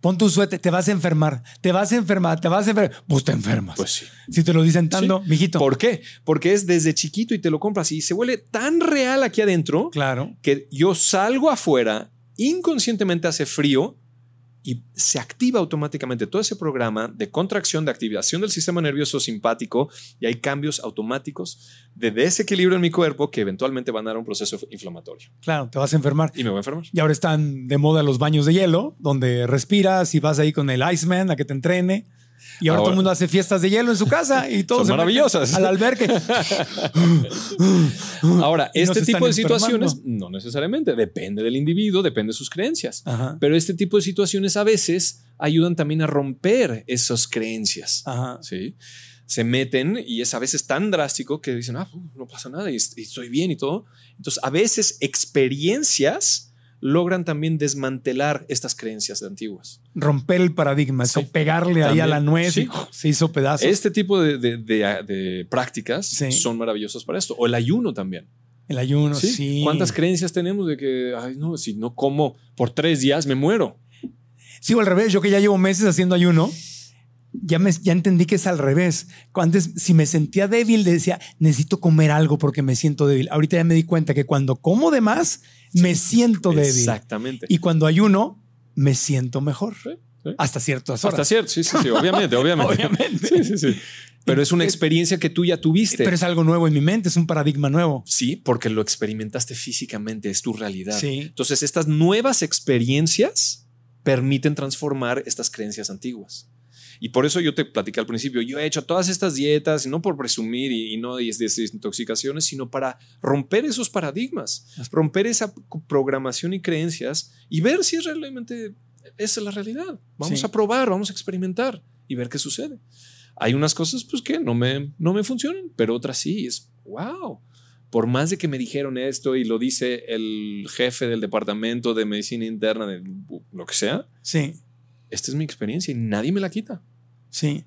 Pon tu suéter, te vas a enfermar, te vas a enfermar, te vas a enfermar. Pues te enfermas. Pues sí. si te lo dicen tanto, mijito. ¿Por qué? Porque es desde chiquito y te lo compras y se vuelve tan real aquí adentro Claro. que yo salgo afuera, inconscientemente hace frío y se activa automáticamente todo ese programa de contracción, de activación del sistema nervioso simpático y hay cambios automáticos de desequilibrio en mi cuerpo que eventualmente van a dar un proceso inflamatorio Claro, te vas a enfermar. y me voy a enfermar. Y ahora están de moda los baños de hielo, donde respiras y vas ahí con el Iceman a que te entrene. Y ahora, Ahora- todo el mundo hace fiestas de hielo en su casa y todos Son maravillosas. Al albergue. Ahora, este tipo de situaciones no necesariamente, depende del individuo, depende de sus creencias. Ajá. Pero este tipo de situaciones a veces ayudan también a romper esas creencias. Ajá. ¿sí? Se meten y es a veces tan drástico que dicen, ah, no pasa nada y estoy bien y todo. Entonces, a veces experiencias logran también desmantelar estas creencias antiguas. Romper el paradigma, eso, pegarle ahí a la nuez Sí. y se hizo pedazos. Este tipo de, de- de- de prácticas Sí. son maravillosas para esto. O el ayuno también. el ayuno, ¿sí? sí. ¿Cuántas creencias tenemos de que, ay, no, si no como por tres días me muero? Sí, o al revés. Yo que ya llevo meses haciendo ayuno, ya, me, ya entendí que es al revés. Antes, si me sentía débil, decía, necesito comer algo porque me siento débil. Ahorita ya me di cuenta que cuando como de más, me siento débil. Exactamente. Y cuando ayuno, me siento mejor. Sí, sí. Hasta ciertas horas. Hasta cierto, sí, sí, sí, obviamente, obviamente. Obviamente. Sí, sí, sí. Pero es una experiencia que tú ya tuviste. Pero es algo nuevo en mi mente, es un paradigma nuevo. Sí, porque lo experimentaste físicamente, es tu realidad. Sí. Entonces, estas nuevas experiencias permiten transformar estas creencias antiguas. Y por eso yo te platicé al principio, yo he hecho todas estas dietas, no por presumir y, y no de desintoxicaciones, sino para romper esos paradigmas, romper esa programación y creencias y ver si es realmente esa es la realidad. Vamos Sí. a probar, vamos a experimentar y ver qué sucede. Hay unas cosas pues que no me, no me funcionan, pero otras sí. Es wow. Por más de que me dijeron esto y lo dice el jefe del departamento de medicina interna, de lo que sea, Sí, esta es mi experiencia y nadie me la quita. sí.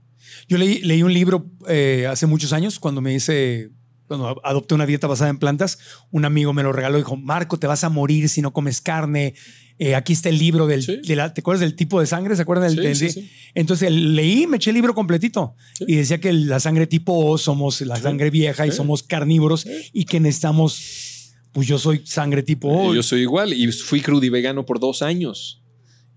Yo leí, leí un libro eh, hace muchos años cuando me hice, cuando adopté una dieta basada en plantas. Un amigo me lo regaló y dijo: Marco, te vas a morir si no comes carne. Eh, aquí está el libro del. Sí. de la- ¿Te acuerdas del tipo de sangre? ¿Se acuerdan del, Sí, del- sí. Entonces leí, me eché el libro completito y decía que la sangre tipo O somos la sangre vieja y somos carnívoros y que necesitamos. Pues yo soy sangre tipo O Yo soy igual y fui crudo y vegano por dos años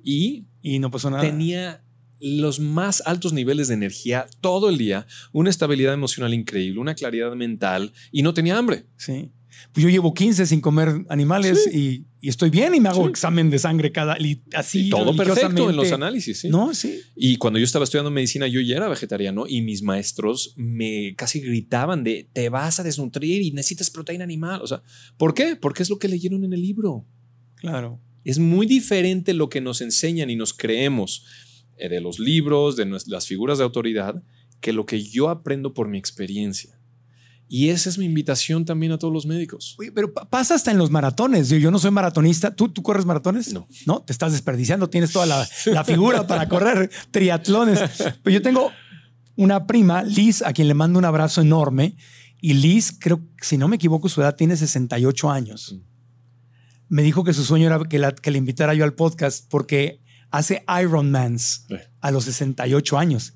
y y no pasó nada. tenía los más altos niveles de energía todo el día, una estabilidad emocional increíble, una claridad mental y no tenía hambre. Sí. Pues yo llevo 15 sin comer animales y, y estoy bien y me hago Sí. examen de sangre cada y así. Y todo perfecto en los análisis. ¿sí? No, sí. Y cuando yo estaba estudiando medicina, yo ya era vegetariano y mis maestros me casi gritaban de te vas a desnutrir y necesitas proteína animal. O sea, ¿por qué? Porque es lo que leyeron en el libro. Claro. Es muy diferente lo que nos enseñan y nos creemos eh, de los libros, de las figuras de autoridad, que lo que yo aprendo por mi experiencia. Y esa es mi invitación también a todos los médicos. Oye, pero pa- pasa hasta en los maratones. Yo, yo no soy maratonista. ¿Tú, ¿Tú corres maratones? No. No, te estás desperdiciando. Tienes toda la, la figura para correr triatlones. Pero yo tengo una prima, Liz, a quien le mando un abrazo enorme. Y Liz, creo, si no me equivoco, su edad tiene 68 años. Me dijo que su sueño era que la, que le invitara yo al podcast porque hace Ironmans a los 68 años.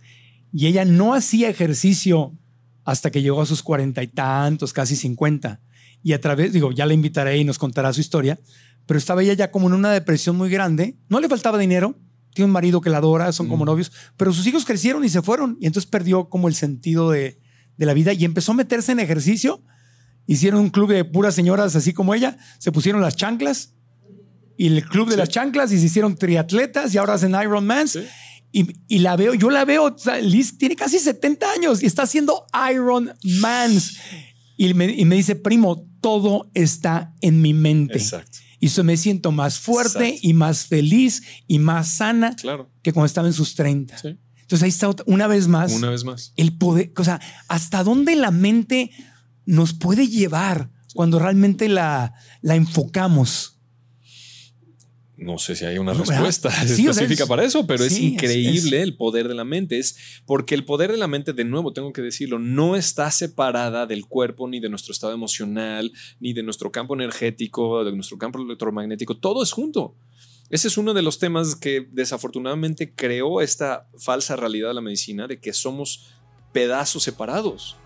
Y ella no hacía ejercicio hasta que llegó a sus cuarenta y tantos, casi 50. Y a través, digo, ya la invitaré y nos contará su historia, pero estaba ella ya como en una depresión muy grande. No le faltaba dinero, tiene un marido que la adora, son como Mm. novios, pero sus hijos crecieron y se fueron. Y entonces perdió como el sentido de, de la vida y empezó a meterse en ejercicio. Hicieron un club de puras señoras así como ella, se pusieron las chanclas y el club de Sí. las chanclas y se hicieron triatletas y ahora hacen Ironmans. Sí. Y, y la veo, yo la veo, Liz tiene casi 70 años y está haciendo Iron Mans. Y me, y me dice, primo, todo está en mi mente. Exacto. Y eso me siento más fuerte Exacto. y más feliz y más sana Claro. que cuando estaba en sus 30. Sí. Entonces ahí está una vez más Una vez más. el poder, o sea, hasta dónde la mente nos puede llevar cuando realmente la, la enfocamos. No sé si hay una respuesta Sí, específica es- para eso, pero sí, es- increíble el poder de la mente. Es porque el poder de la mente, de nuevo, tengo que decirlo, no está separada del cuerpo, ni de nuestro estado emocional, ni de nuestro campo energético, de nuestro campo electromagnético. Todo es junto. Ese es uno de los temas que desafortunadamente creó esta falsa realidad de la medicina de que somos pedazos separados.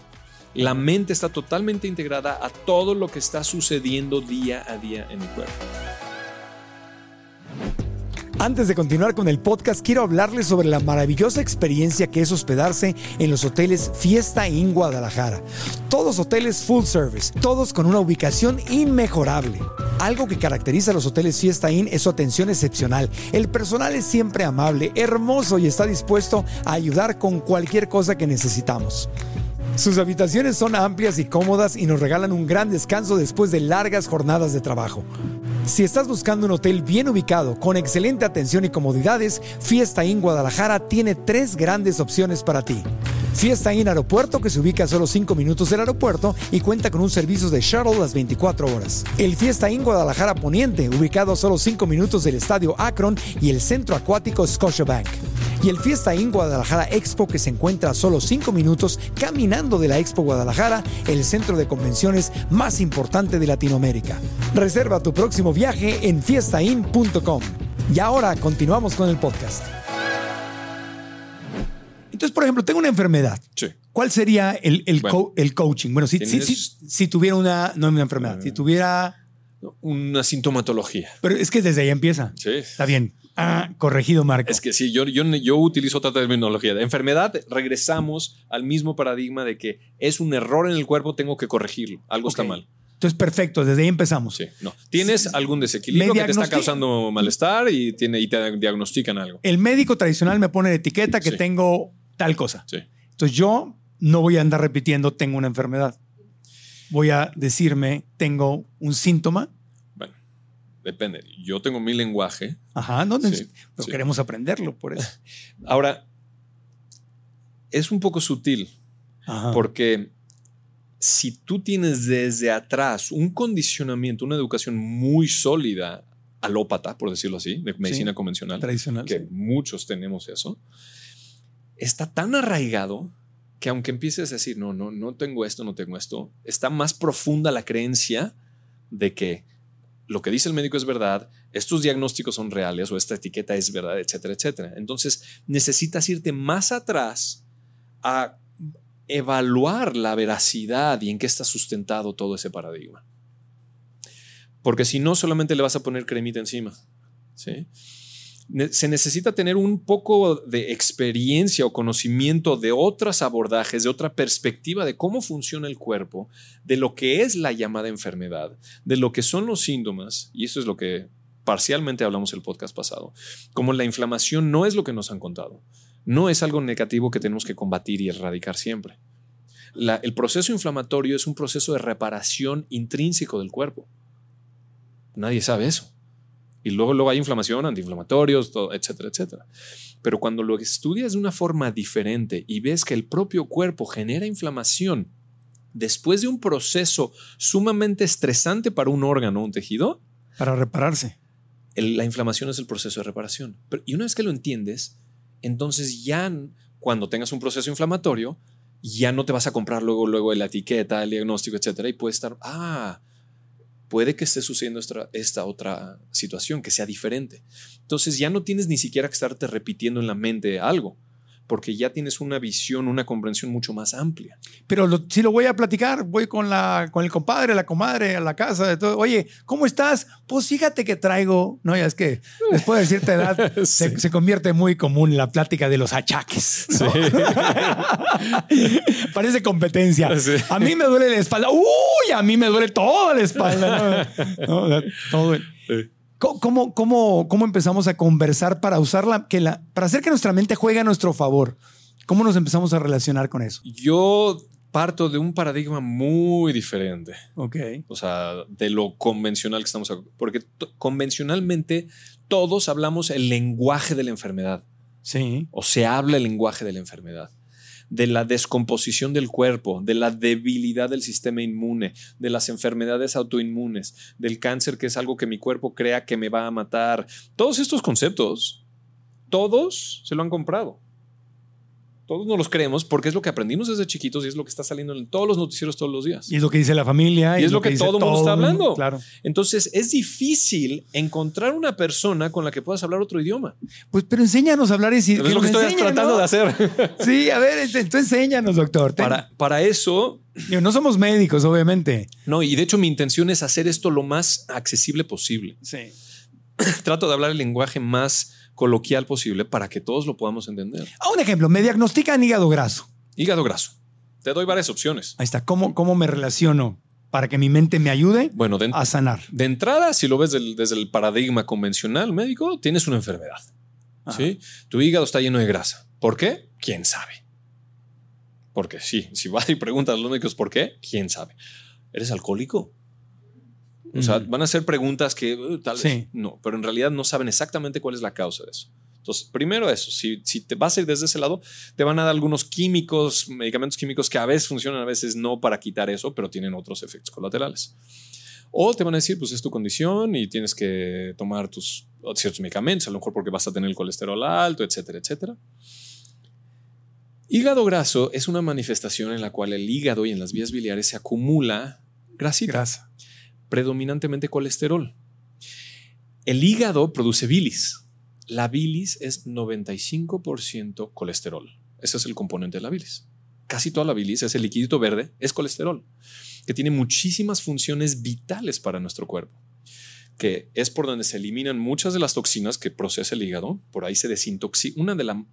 La mente está totalmente integrada a todo lo que está sucediendo día a día en mi cuerpo. Antes de continuar con el podcast, quiero hablarles sobre la maravillosa experiencia que es hospedarse en los hoteles Fiesta Inn Guadalajara. Todos hoteles full service, todos con una ubicación inmejorable. Algo que caracteriza a los hoteles Fiesta Inn es su atención excepcional. El personal es siempre amable, hermoso y está dispuesto a ayudar con cualquier cosa que necesitamos. Sus habitaciones son amplias y cómodas y nos regalan un gran descanso después de largas jornadas de trabajo. Si estás buscando un hotel bien ubicado, con excelente atención y comodidades, Fiesta Inn Guadalajara tiene tres grandes opciones para ti. Fiesta Inn Aeropuerto, que se ubica a solo 5 minutos del aeropuerto y cuenta con un servicio de shuttle las 24 horas. El Fiesta Inn Guadalajara Poniente, ubicado a solo 5 minutos del estadio Akron y el centro acuático Scotiabank. Y el Fiesta Inn Guadalajara Expo, que se encuentra a solo 5 minutos caminando de la Expo Guadalajara, el centro de convenciones más importante de Latinoamérica. Reserva tu próximo viaje en fiestainn.com. Y ahora continuamos con el podcast. Entonces, por ejemplo, tengo una enfermedad. Sí. ¿Cuál sería el, el, Bueno. co- el coaching? Bueno, si, si, si- si tuviera una, no una enfermedad, si tuviera, Una sintomatología. pero es que desde ahí empieza. Sí. Está bien. Ah, corregido, Marco. Es que sí, yo, yo, yo utilizo otra terminología. De enfermedad, regresamos al mismo paradigma de que es un error en el cuerpo, tengo que corregirlo. Algo está mal. Entonces, perfecto, desde ahí empezamos. Sí, no. Tienes algún desequilibrio que te está causando malestar y, tiene, y te diagnostican algo. El médico tradicional me pone de etiqueta que Sí. tengo tal cosa. Sí. Entonces, yo no voy a andar repitiendo tengo una enfermedad. Voy a decirme tengo un síntoma. Depende. Yo tengo mi lenguaje. Ajá, no, Sí, pero sí. queremos aprenderlo por eso. Ahora, es un poco sutil Ajá. porque si tú tienes desde atrás un condicionamiento, una educación muy sólida, alópata, por decirlo así, de medicina Sí. convencional, tradicional. que muchos tenemos eso, está tan arraigado que aunque empieces a decir, no, no, no tengo esto, no tengo esto, está más profunda la creencia de que lo que dice el médico es verdad, estos diagnósticos son reales o esta etiqueta es verdad, etcétera, etcétera. Entonces necesitas irte más atrás a evaluar la veracidad y en qué está sustentado todo ese paradigma. Porque si no, solamente le vas a poner cremita encima. ¿sí? Se necesita tener un poco de experiencia o conocimiento de otros abordajes, de otra perspectiva de cómo funciona el cuerpo, de lo que es la llamada enfermedad, de lo que son los síntomas, y eso es lo que parcialmente hablamos el podcast pasado, como la inflamación no es lo que nos han contado, no es algo negativo que tenemos que combatir y erradicar siempre. El proceso inflamatorio es un proceso de reparación intrínseco del cuerpo. Nadie sabe eso. Y luego, luego hay inflamación, antiinflamatorios, todo, etcétera, etcétera. Pero cuando lo estudias de una forma diferente y ves que el propio cuerpo genera inflamación después de un proceso sumamente estresante para un órgano un tejido, Para repararse. el- la inflamación es el proceso de reparación. Pero- y una vez que lo entiendes, entonces ya cuando tengas un proceso inflamatorio, ya no te vas a comprar luego, luego la etiqueta, el diagnóstico, etcétera, y puede estar, ah, puede que esté sucediendo esta, esta otra situación, que sea diferente. Entonces ya no tienes ni siquiera que estarte repitiendo en la mente algo, porque ya tienes una visión, una comprensión mucho más amplia. Pero lo- si lo voy a platicar, voy con, la, con el compadre, la comadre, a la casa, de todo. Oye, ¿cómo estás? Pues fíjate que traigo. No, ya es que después de cierta edad se, Sí. se convierte muy común la plática de los achaques. ¿no? Parece competencia. Sí. A mí me duele la espalda. Uy, a mí me duele toda la espalda. ¿no? No, todo. Sí. ¿Cómo, cómo, cómo, empezamos a conversar para usarla, que la, para hacer que nuestra mente juegue a nuestro favor? ¿Cómo nos empezamos a relacionar con eso? Yo parto de un paradigma muy diferente. Ok. O sea, de lo convencional que estamos. Porque convencionalmente todos hablamos el lenguaje de la enfermedad. Sí. O se habla el lenguaje de la enfermedad. De la descomposición del cuerpo, de la debilidad del sistema inmune, de las enfermedades autoinmunes, del cáncer, que es algo que mi cuerpo crea que me va a matar. Todos estos conceptos, todos se lo han comprado. Todos no los creemos porque es lo que aprendimos desde chiquitos y es lo que está saliendo en todos los noticieros todos los días. Y es lo que dice la familia. Y es lo que todo mundo está el mundo, hablando. Claro. Entonces es difícil encontrar una persona con la que puedas hablar otro idioma. Pues, pero enséñanos a hablar y decir. Es lo que estoy tratando de hacer. Sí, a ver, ent- tú enséñanos, doctor. Para, para eso, no somos médicos, obviamente. no, y de hecho mi intención es hacer esto lo más accesible posible. Sí. Trato de hablar el lenguaje más coloquial posible para que todos lo podamos entender. Ah, un ejemplo, me diagnostican hígado graso. Hígado graso. Te doy varias opciones. Ahí está. ¿Cómo, cómo me relaciono para que mi mente me ayude Bueno, de, a sanar? de entrada, si lo ves del- desde el paradigma convencional médico, tienes una enfermedad. ¿sí? Tu hígado está lleno de grasa. ¿Por qué? ¿Quién sabe? Porque sí, si vas y preguntas a los médicos por qué, ¿quién sabe? ¿Eres alcohólico? O sea, van a ser preguntas que uh, tal vez Sí. no, pero en realidad no saben exactamente cuál es la causa de eso. Entonces, primero eso, si, si te vas a ir desde ese lado, te van a dar algunos químicos, medicamentos químicos que a veces funcionan, a veces no para quitar eso, pero tienen otros efectos colaterales. O te van a decir, pues es tu condición y tienes que tomar tus ciertos medicamentos, a lo mejor porque vas a tener el colesterol alto, etcétera, etcétera. Hígado graso es una manifestación en la cual el hígado y en las vías biliares se acumula grasita Grasa. Predominantemente colesterol. El hígado produce bilis. La bilis es 95% colesterol. Ese es el componente de la bilis. Casi toda la bilis, ese liquidito verde, es colesterol, que tiene muchísimas funciones vitales para nuestro cuerpo, que es por donde se eliminan muchas de las toxinas que procesa el hígado, por ahí se desintoxica. Una de la,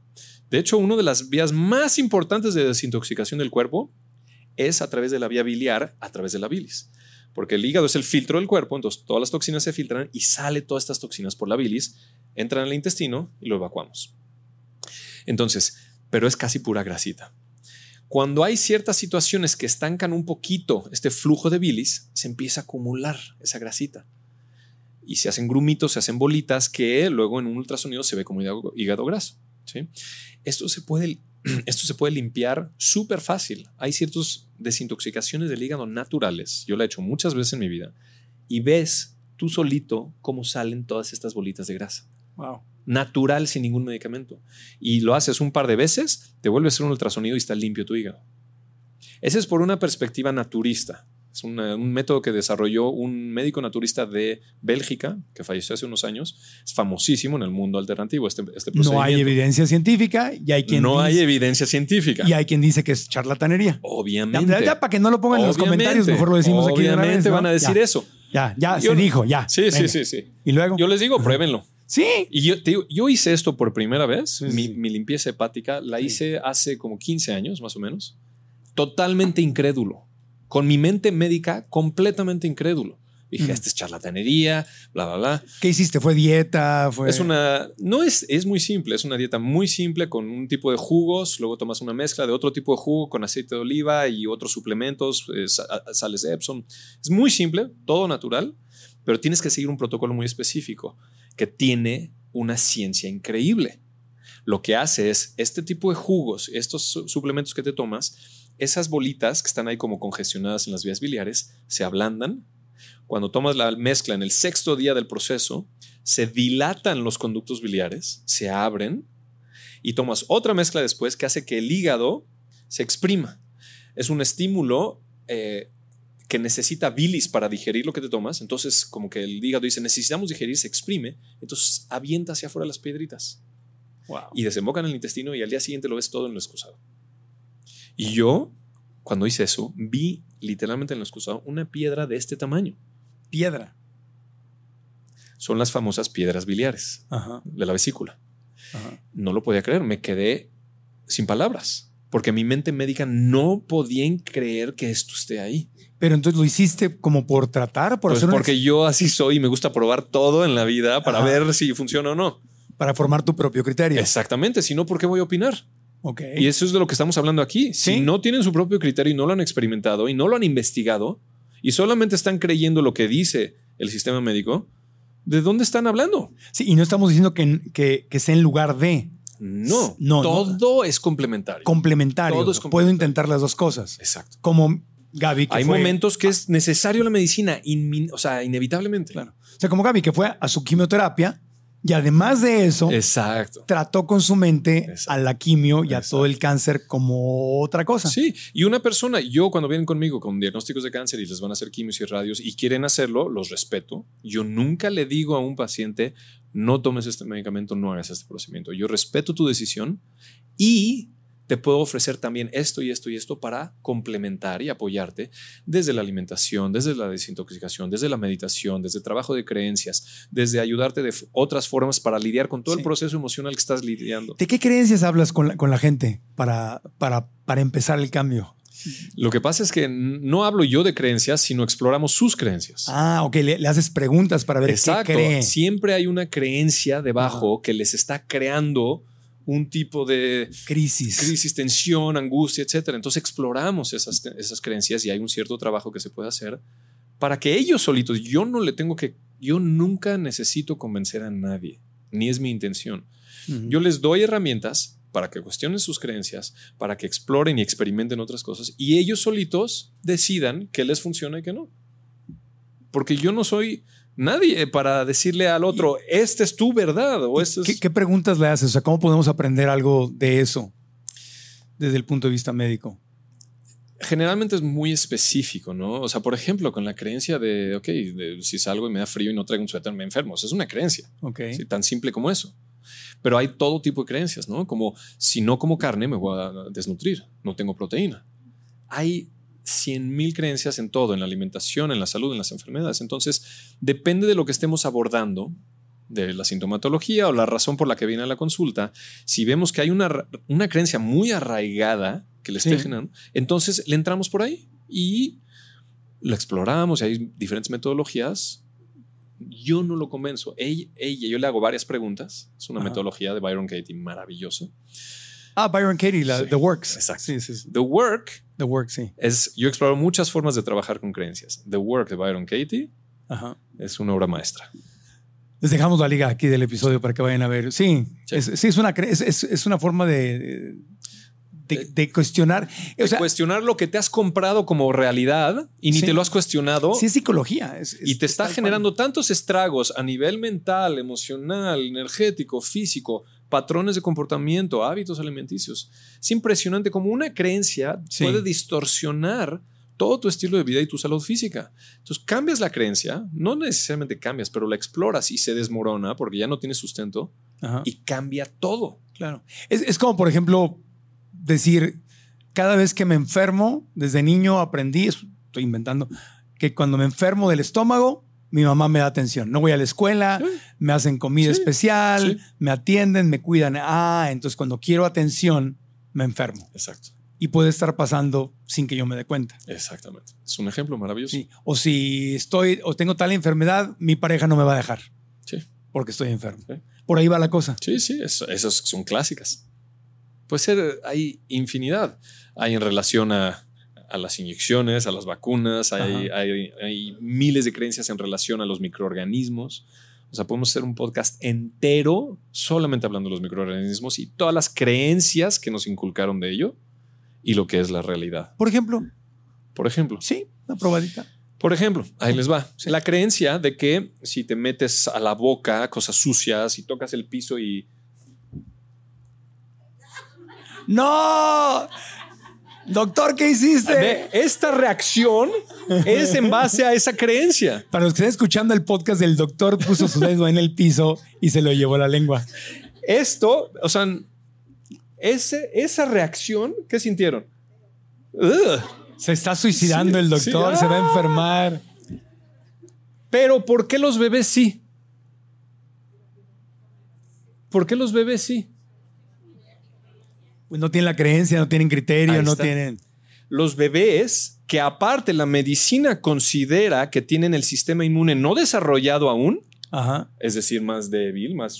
de hecho, una de las vías más importantes de desintoxicación del cuerpo es a través de la vía biliar, a través de la bilis porque el hígado es el filtro del cuerpo, entonces todas las toxinas se filtran y sale todas estas toxinas por la bilis, entran al intestino y lo evacuamos. Entonces, pero es casi pura grasita. Cuando hay ciertas situaciones que estancan un poquito este flujo de bilis, se empieza a acumular esa grasita. Y se hacen grumitos, se hacen bolitas que luego en un ultrasonido se ve como hígado, graso. ¿sí? Esto se puede esto se puede limpiar súper fácil. Hay ciertas desintoxicaciones del hígado naturales. Yo lo he hecho muchas veces en mi vida. Y ves tú solito cómo salen todas estas bolitas de grasa. Wow. Natural, sin ningún medicamento. Y lo haces un par de veces, te vuelves a hacer un ultrasonido y está limpio tu hígado. Ese es por una perspectiva naturista. Es una- un método que desarrolló un médico naturista de Bélgica, que falleció hace unos años. Es famosísimo en el mundo alternativo este, este No hay evidencia científica y hay quien no hay dice, evidencia científica. y hay quien dice que es charlatanería. Ya, Obviamente. ya, para que no lo pongan en los comentarios, mejor lo decimos aquí de Obviamente vez, ¿no? van a decir ya, eso. Ya, ya, Yo- se dijo, ya. Sí, sí, Venga. sí, sí. Y luego. Yo les digo, pruébenlo. Sí. Y yo, te digo, yo hice esto por primera vez, Sí, mi, sí. mi limpieza hepática, la Sí. hice hace como 15 años más o menos, totalmente incrédulo, con mi mente médica completamente incrédulo. Dije, Ujú. esta es charlatanería, bla, bla, bla. ¿Qué hiciste? ¿Fue dieta? ¿Fue... Es una, no es, es muy simple, es una dieta muy simple con un tipo de jugos, luego tomas una mezcla de otro tipo de jugo con aceite de oliva y otros suplementos, eh, sa- sales de Epsom. Es muy simple, todo natural, pero tienes que seguir un protocolo muy específico que tiene una ciencia increíble. Lo que hace es este tipo de jugos, estos su- suplementos que te tomas, esas bolitas que están ahí como congestionadas en las vías biliares, se ablandan. Cuando tomas la mezcla en el sexto día del proceso, se dilatan los conductos biliares, se abren y tomas otra mezcla después que hace que el hígado se exprima. Es un estímulo eh, que necesita bilis para digerir lo que te tomas. Entonces, como que el hígado dice, necesitamos digerir, se exprime. Entonces, avienta hacia afuera las piedritas Wow. y desemboca en el intestino y al día siguiente lo ves todo en el excusado. Y yo, cuando hice eso, vi literalmente en el excusado una piedra de este tamaño. Piedra. Son las famosas piedras biliares Ajá. de la vesícula. Ajá. No lo podía creer, me quedé sin palabras, porque mi mente médica no podía creer que esto esté ahí. Pero entonces lo hiciste como por tratar, por Pues hacer porque yo así soy y me gusta probar todo en la vida para Ajá. ver si funciona o no. para formar tu propio criterio. Exactamente, si no, ¿por qué voy a opinar? Y eso es de lo que estamos hablando aquí. Si no tienen su propio criterio y no lo han experimentado y no lo han investigado y solamente están creyendo lo que dice el sistema médico, ¿de dónde están hablando? Sí, y no estamos diciendo que, que, que sea en lugar de No, No, no. todo es complementario. complementario. Todo es Puedo complementario. intentar las dos cosas. Exacto. Como Gaby, que Hay fue- momentos que es necesario la medicina, inmin- o sea, inevitablemente. Claro. O sea, como Gaby, que fue a su quimioterapia y además de eso, Exacto. trató con su mente Exacto. a la quimio y a todo el cáncer como otra cosa. Sí, y una persona, yo cuando vienen conmigo con diagnósticos de cáncer y les van a hacer quimios y radios y quieren hacerlo, los respeto. Yo nunca le digo a un paciente, no tomes este medicamento, no hagas este procedimiento. Yo respeto tu decisión y te puedo ofrecer también esto y esto y esto para complementar y apoyarte desde la alimentación, desde la desintoxicación, desde la meditación, desde el trabajo de creencias, desde ayudarte de otras formas para lidiar con todo Sí. el proceso emocional que estás lidiando. ¿De qué creencias hablas con la, con la gente para, para, para empezar el cambio? Lo que pasa es que no hablo yo de creencias, sino exploramos sus creencias. Ah, ok, le, le haces preguntas para ver Exacto. qué cree. Siempre hay una creencia debajo que les está creando un tipo de Crisis. crisis, tensión, angustia, etcétera. Entonces exploramos esas, esas creencias y hay un cierto trabajo que se puede hacer para que ellos solitos, yo no le tengo que, yo nunca necesito convencer a nadie, ni es mi intención. Yo les doy herramientas para que cuestionen sus creencias, para que exploren y experimenten otras cosas y ellos solitos decidan qué les funciona y qué no. Porque yo no soy nadie para decirle al otro, esta es tu verdad o es... ¿Qué, qué preguntas le haces? O sea, ¿cómo podemos aprender algo de eso desde el punto de vista médico? Generalmente es muy específico, ¿no? O sea, por ejemplo, con la creencia de, ok, de- si salgo y me da frío y no traigo un suéter, me enfermo. Es una creencia. Ok. Sí, tan simple como eso. Pero hay todo tipo de creencias, ¿no? Como si no como carne, me voy a desnutrir, no tengo proteína. Hay 100 mil creencias en todo, en la alimentación, en la salud, en las enfermedades. Entonces, depende de lo que estemos abordando, de la sintomatología o la razón por la que viene a la consulta. Si vemos que hay una, una creencia muy arraigada que le esté generando, entonces le entramos por ahí y lo exploramos. y Hay diferentes metodologías yo no lo convenzo. Ella, ella, yo le hago varias preguntas. Es una Ajá. metodología de Byron Katie maravillosa. Ah, Byron Katie, la, Sí, The Works. exacto. Sí, sí, sí. The Work The Works, sí. es, yo exploro muchas formas de trabajar con creencias. The Work de Byron Katie Ajá. es una obra maestra. Les dejamos la liga aquí del episodio para que vayan a ver. Sí, Sí. Es, sí, es, una, es, es- una forma de, de, de cuestionar. O De sea, cuestionar lo que te has comprado como realidad y ni Sí. te lo has cuestionado. sí es psicología. es- y te está generando tantos estragos a nivel mental, emocional, energético, físico, patrones de comportamiento, hábitos alimenticios. Es impresionante como una creencia Sí. puede distorsionar todo tu estilo de vida y tu salud física. Entonces cambias la creencia, no necesariamente cambias, pero la exploras y se desmorona porque ya no tiene sustento. Ajá. y cambia todo. Claro. Es, es como, por ejemplo, decir, cada vez que me enfermo, desde niño aprendí, es- estoy inventando, que cuando me enfermo del estómago, mi mamá me da atención. No voy a la escuela, Sí. me hacen comida Sí, especial, sí. me atienden, me cuidan. Ah, entonces cuando quiero atención, me enfermo. Exacto. Y puede estar pasando sin que yo me dé cuenta. Exactamente. Es un ejemplo maravilloso. O si estoy o tengo tal enfermedad, mi pareja no me va a dejar Sí. porque estoy enfermo. Por ahí va la cosa. Sí, sí, eso- esas son clásicas. Puede ser, hay infinidad. Hay en relación a, a las inyecciones, a las vacunas, hay, hay- hay miles de creencias en relación a los microorganismos. O sea, podemos hacer un podcast entero solamente hablando de los microorganismos y todas las creencias que nos inculcaron de ello y lo que es la realidad. Por ejemplo, Por ejemplo, sí, una probadita. por ejemplo, ahí les va. La creencia de que si te metes a la boca cosas sucias y tocas el piso y ¡No! Doctor, ¿qué hiciste? Esta reacción es en base a esa creencia. Para los que estén escuchando el podcast, el doctor puso su dedo en el piso y se lo llevó la lengua. Esto, o sea, ese, esa reacción, ¿qué sintieron? Ugh. Se está suicidando Sí, el doctor, sí. se va a Ah. enfermar. Pero ¿por qué los bebés sí? ¿Por qué los bebés sí? No tienen la creencia, no tienen criterio, Ahí no está. tienen. Los bebés que aparte la medicina considera que tienen el sistema inmune no desarrollado aún, Ajá. es decir, más débil, más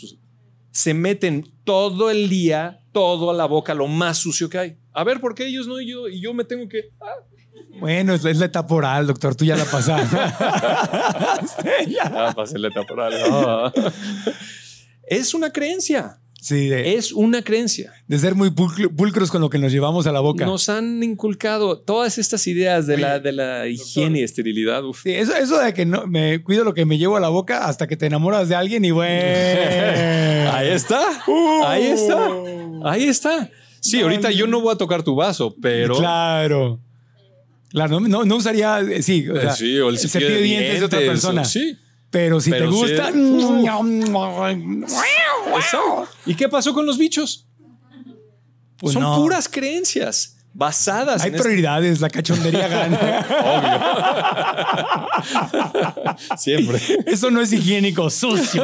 se meten todo el día, todo a la boca, lo más sucio que hay. A ver, ¿por qué ellos no y yo? Y yo me tengo que... ah, Bueno, es, la etapa oral, doctor. Tú ya la pasaste. Ah, pasé la etapa oral. Es una creencia. Sí, de, Es una creencia. de ser muy pulcro- pulcros con lo que nos llevamos a la boca. Nos han inculcado todas estas ideas de la, de la higiene y esterilidad. Sí, eso, eso de que no me cuido lo que me llevo a la boca hasta que te enamoras de alguien y bueno. Ahí está. Ahí está. Ahí está. Sí, ahorita yo no voy a tocar tu vaso, pero. Claro. Claro, no, no, usaría, sí, o Eh, sea, sí, o el cepillo de dientes, de otra persona. Sí. Pero si Pero te gusta. ¿Y qué pasó con los bichos? Pues Son no. puras creencias basadas Hay en este- prioridades, la cachondería gana. Siempre. Eso no es higiénico, sucio.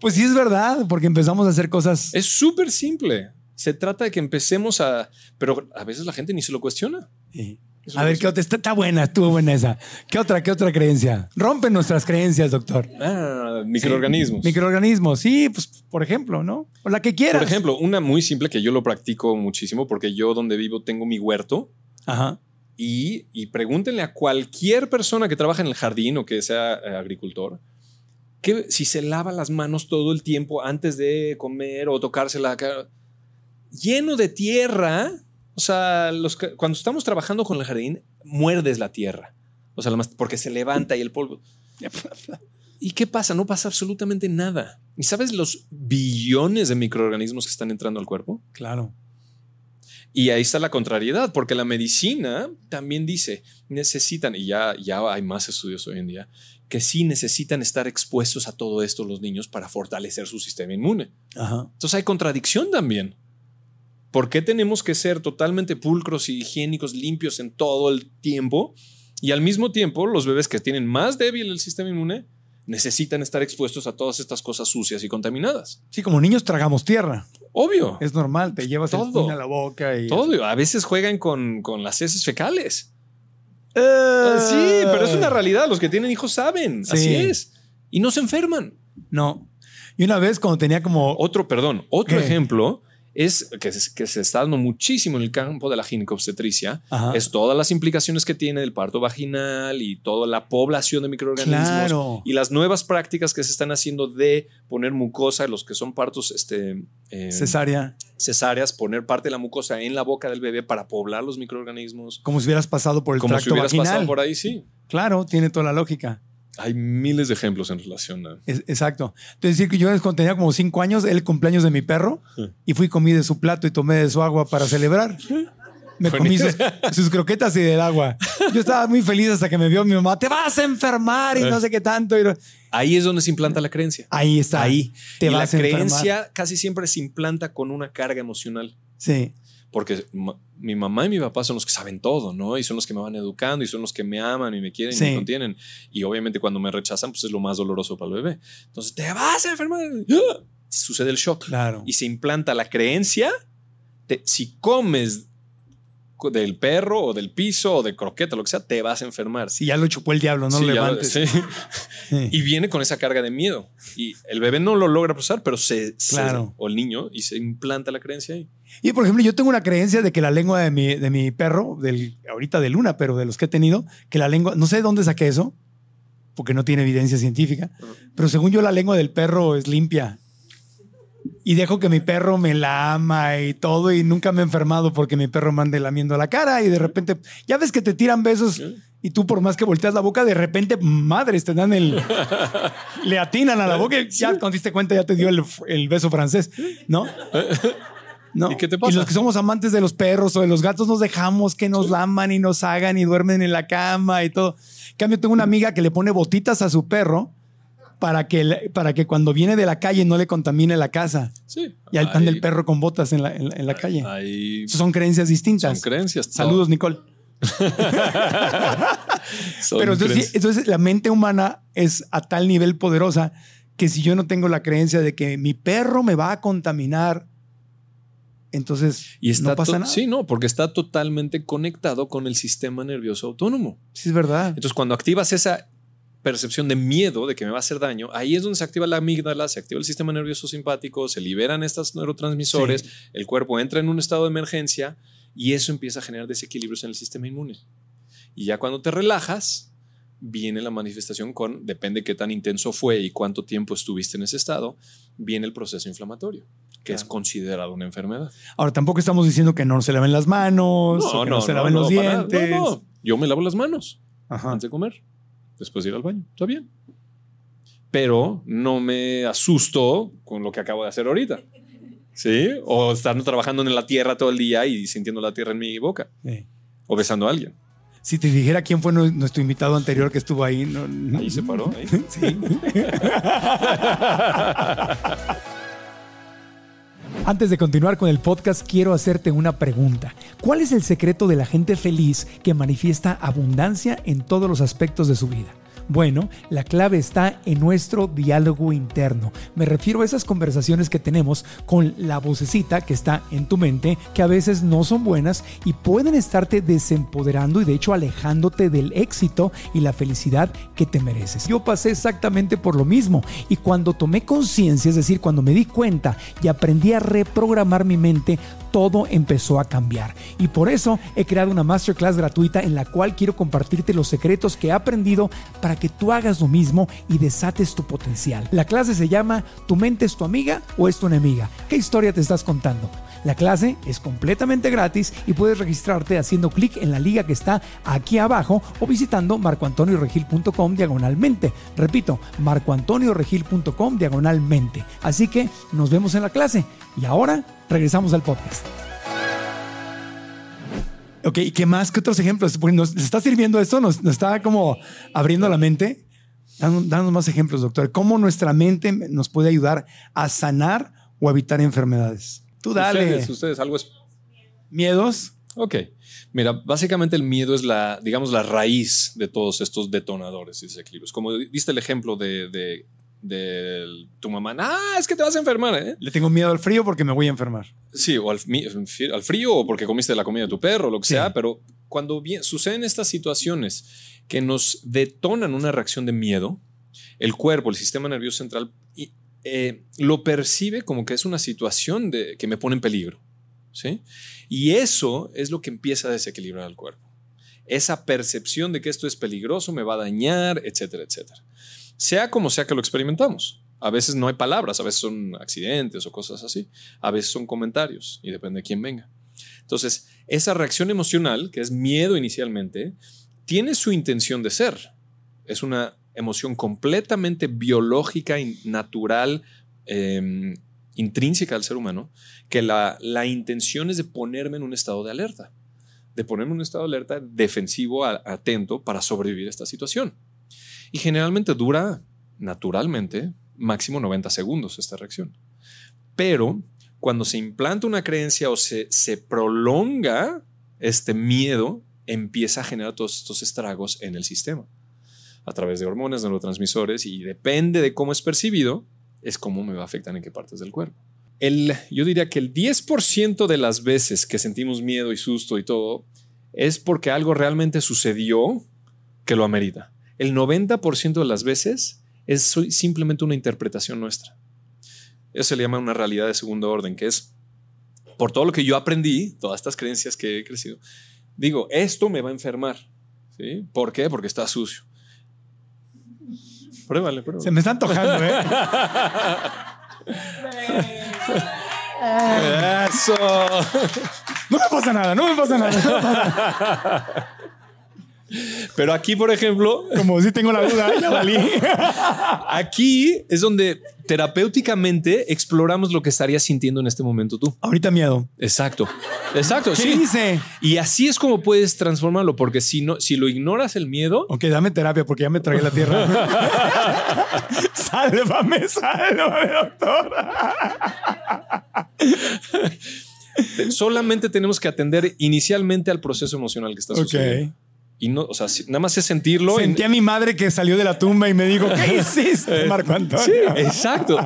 Pues sí es verdad, porque empezamos a hacer cosas. Es súper simple. Se trata de que empecemos a. Pero a veces la gente ni se lo cuestiona. Sí. Eso A ver, ¿qué otra? Está, está buena, estuvo buena esa. ¿Qué otra, qué otra creencia? Rompe nuestras creencias, doctor. Ah, microorganismos. Microorganismos, sí, pues por ejemplo, ¿no? O la que quieras. Por ejemplo, una muy simple que yo lo practico muchísimo porque yo donde vivo tengo mi huerto Ajá. y, y pregúntenle a cualquier persona que trabaja en el jardín o que sea eh, agricultor que si se lava las manos todo el tiempo antes de comer o tocarse la cara lleno de tierra. O sea, los, que- cuando estamos trabajando con el jardín, muerdes la tierra. O sea, porque se levanta y el polvo. ¿Y qué pasa? No pasa absolutamente nada. ¿Y sabes los billones de microorganismos que están entrando al cuerpo? Claro. Y ahí está la contrariedad, porque la medicina también dice, necesitan, y ya, ya hay más estudios hoy en día, que sí necesitan estar expuestos a todo esto los niños para fortalecer su sistema inmune. Ajá. Entonces hay contradicción también. ¿Por qué tenemos que ser totalmente pulcros y higiénicos, limpios en todo el tiempo? Y al mismo tiempo, los bebés que tienen más débil el sistema inmune necesitan estar expuestos a todas estas cosas sucias y contaminadas. Sí, como niños tragamos tierra. Obvio. Es normal, te llevas Todo. a la boca y. Todo. A veces juegan con, con las heces fecales. Eh. Ah, Sí, pero es una realidad. Los que tienen hijos saben. Sí. Así es. Y no se enferman. No. Y una vez cuando tenía como. Otro, perdón, otro ¿Qué? ejemplo es que se, que se está dando muchísimo en el campo de la ginecobstetricia. Ajá. Es todas las implicaciones que tiene el parto vaginal y toda la población de microorganismos. Claro. Y las nuevas prácticas que se están haciendo de poner mucosa, los que son partos este, eh, cesárea, cesáreas, poner parte de la mucosa en la boca del bebé para poblar los microorganismos. como si hubieras pasado por el Como si hubieras vaginal. pasado por ahí, sí. Claro, tiene toda la lógica. Hay miles de ejemplos en relación a. Es- exacto. Entonces, decir que yo cuando tenía como cinco años, el cumpleaños de mi perro, Sí. y fui comí de su plato y tomé de su agua para celebrar. Me comí sus, sus croquetas y del agua. Yo estaba muy feliz hasta que me vio mi mamá, te vas a enfermar y no sé qué tanto. Y Ahí es donde se implanta la creencia. ahí está. Ahí. Te y la vas a enfermar. creencia casi siempre se implanta con una carga emocional. Sí. Porque ma- mi mamá y mi papá son los que saben todo, ¿no? Y son los que me van educando y son los que me aman y me quieren y me contienen. Y obviamente cuando me rechazan, pues es lo más doloroso para el bebé. Entonces, te vas a enfermar. ¡Ah! Sucede el shock Claro. y se implanta la creencia de si comes co- del perro o del piso o de croqueta, lo que sea, te vas a enfermar. Si ya lo chupó el diablo, no Sí, lo levantes. sí. Sí. Y viene con esa carga de miedo. Y el bebé no lo logra procesar, pero se, se- Claro. o el niño, y se implanta la creencia ahí. Y por ejemplo, yo tengo una creencia de que la lengua de mi, de mi perro, del, ahorita de Luna, pero de los que he tenido, que la lengua, no sé de dónde saqué eso, porque no tiene evidencia científica, pero según yo la lengua del perro es limpia. Y dejo que mi perro me la ama y todo, y nunca me he enfermado porque mi perro me ande lamiendo la cara y de repente, ya ves que te tiran besos y tú por más que volteas la boca, de repente, madres, te dan el... le atinan a la boca y ya cuando diste cuenta ya te dio el, el beso francés, ¿no? No. ¿Y qué te pasa? los que somos amantes de los perros o de los gatos nos dejamos que nos laman y nos hagan y duermen en la cama y todo. En cambio, tengo una amiga que le pone botitas a su perro para que, para que cuando viene de la calle no le contamine la casa. Sí. Y al pan del Ahí- perro con botas en la, en la- en la calle. Ahí Son creencias distintas. son creencias. Saludos, Nicole. Pero entonces, entonces la mente humana es a tal nivel poderosa que si yo no tengo la creencia de que mi perro me va a contaminar, entonces Y está no pasa nada. Sí, no, porque está totalmente conectado con el sistema nervioso autónomo. Sí, es verdad. Entonces, cuando activas esa percepción de miedo de que me va a hacer daño, ahí es donde se activa la amígdala, se activa el sistema nervioso simpático, se liberan estos neurotransmisores, Sí. el cuerpo entra en un estado de emergencia y eso empieza a generar desequilibrios en el sistema inmune. Y ya cuando te relajas, viene la manifestación con, depende qué tan intenso fue y cuánto tiempo estuviste en ese estado, viene el proceso inflamatorio, que es considerado una enfermedad. Ahora, tampoco estamos diciendo que no se laven las manos, o que no, se laven los para nada. dientes. No, no. Yo me lavo las manos Ajá. antes de comer, después de ir al baño. Está bien. Pero no me asusto con lo que acabo de hacer ahorita. ¿Sí? O estar trabajando en la tierra todo el día y sintiendo la tierra en mi boca. Sí. O besando a alguien. Si te dijera quién fue nu- nuestro invitado anterior que estuvo ahí. no- no- Ahí se paró. ahí. Sí. Antes de continuar con el podcast, quiero hacerte una pregunta. ¿Cuál es el secreto de la gente feliz que manifiesta abundancia en todos los aspectos de su vida? Bueno, la clave está en nuestro diálogo interno. Me refiero a esas conversaciones que tenemos con la vocecita que está en tu mente, que a veces no son buenas y pueden estarte desempoderando y de hecho alejándote del éxito y la felicidad que te mereces. Yo pasé exactamente por lo mismo y cuando tomé conciencia, es decir, cuando me di cuenta y aprendí a reprogramar mi mente, todo empezó a cambiar. Y por eso he creado una masterclass gratuita en la cual quiero compartirte los secretos que he aprendido para que tú hagas lo mismo y desates tu potencial. La clase se llama ¿Tu mente es tu amiga o es tu enemiga? ¿Qué historia te estás contando? La clase es completamente gratis y puedes registrarte haciendo clic en la liga que está aquí abajo o visitando marcoantonioregil.com diagonalmente. Repito, marcoantonioregil.com diagonalmente. Así que nos vemos en la clase. Y ahora regresamos al podcast. Ok, ¿y qué más? ¿Qué otros ejemplos? Nos, está sirviendo esto, nos, está como abriendo la mente. Danos más ejemplos, doctor. ¿Cómo nuestra mente nos puede ayudar a sanar o evitar enfermedades? Tú dale. Ustedes, ustedes, algo es. ¿Miedos? Ok. Mira, básicamente el miedo es la, digamos, la raíz de todos estos detonadores y desequilibrios. Como viste el ejemplo de, de, de tu mamá, ah, es que te vas a enfermar, ¿eh? Le tengo miedo al frío porque me voy a enfermar. Sí, o al, frío o porque comiste la comida de tu perro, lo que Sí. sea, pero cuando bien, suceden estas situaciones que nos detonan una reacción de miedo, el cuerpo, el sistema nervioso central, eh, lo percibe como que es una situación que me pone en peligro. ¿sí? Y eso es lo que empieza a desequilibrar al cuerpo. Esa percepción de que esto es peligroso, me va a dañar, etcétera, etcétera. Sea como sea que lo experimentamos. A veces no hay palabras, a veces son accidentes o cosas así. A veces son comentarios y depende de quién venga. Entonces, esa reacción emocional, que es miedo inicialmente, tiene su intención de ser. Es una emoción completamente biológica natural, eh, intrínseca al ser humano, que la, la, intención es de ponerme en un estado de alerta, de ponerme en un estado de alerta defensivo, atento para sobrevivir a esta situación. Y generalmente dura naturalmente máximo 90 segundos esta reacción. Pero cuando se implanta una creencia o se, se prolonga este miedo, empieza a generar todos estos estragos en el sistema a través de hormonas, neurotransmisores y depende de cómo es percibido, es cómo me va a afectar en qué partes del cuerpo. El, yo diría que el 10% de las veces que sentimos miedo y susto y todo es porque algo realmente sucedió que lo amerita. El 90% de las veces es simplemente una interpretación nuestra. Eso se le llama una realidad de segundo orden, que es por todo lo que yo aprendí, todas estas creencias que he crecido, digo, esto me va a enfermar. ¿Sí? ¿Por qué? Porque está sucio. Pruébale, pruébale. Se me está antojando, ¿eh? Eso. No me pasa nada, no me pasa nada. Pero aquí, por ejemplo, como si tengo la duda, ya valí. aquí es donde terapéuticamente exploramos lo que estarías sintiendo en este momento tú. Ahorita miedo. Exacto. Exacto. ¿Qué sí. dice? Y así es como puedes transformarlo, porque si no, si lo ignoras el miedo, Ok, dame terapia porque ya me tragué la tierra. sálvame, sálvame, doctor. solamente tenemos que atender inicialmente al proceso emocional que está Ok. sucediendo. Y no, o sea, nada más es sentirlo. Sentí a mi madre que salió de la tumba y me dijo, ¿qué hiciste, Marco Antonio? Sí, exacto.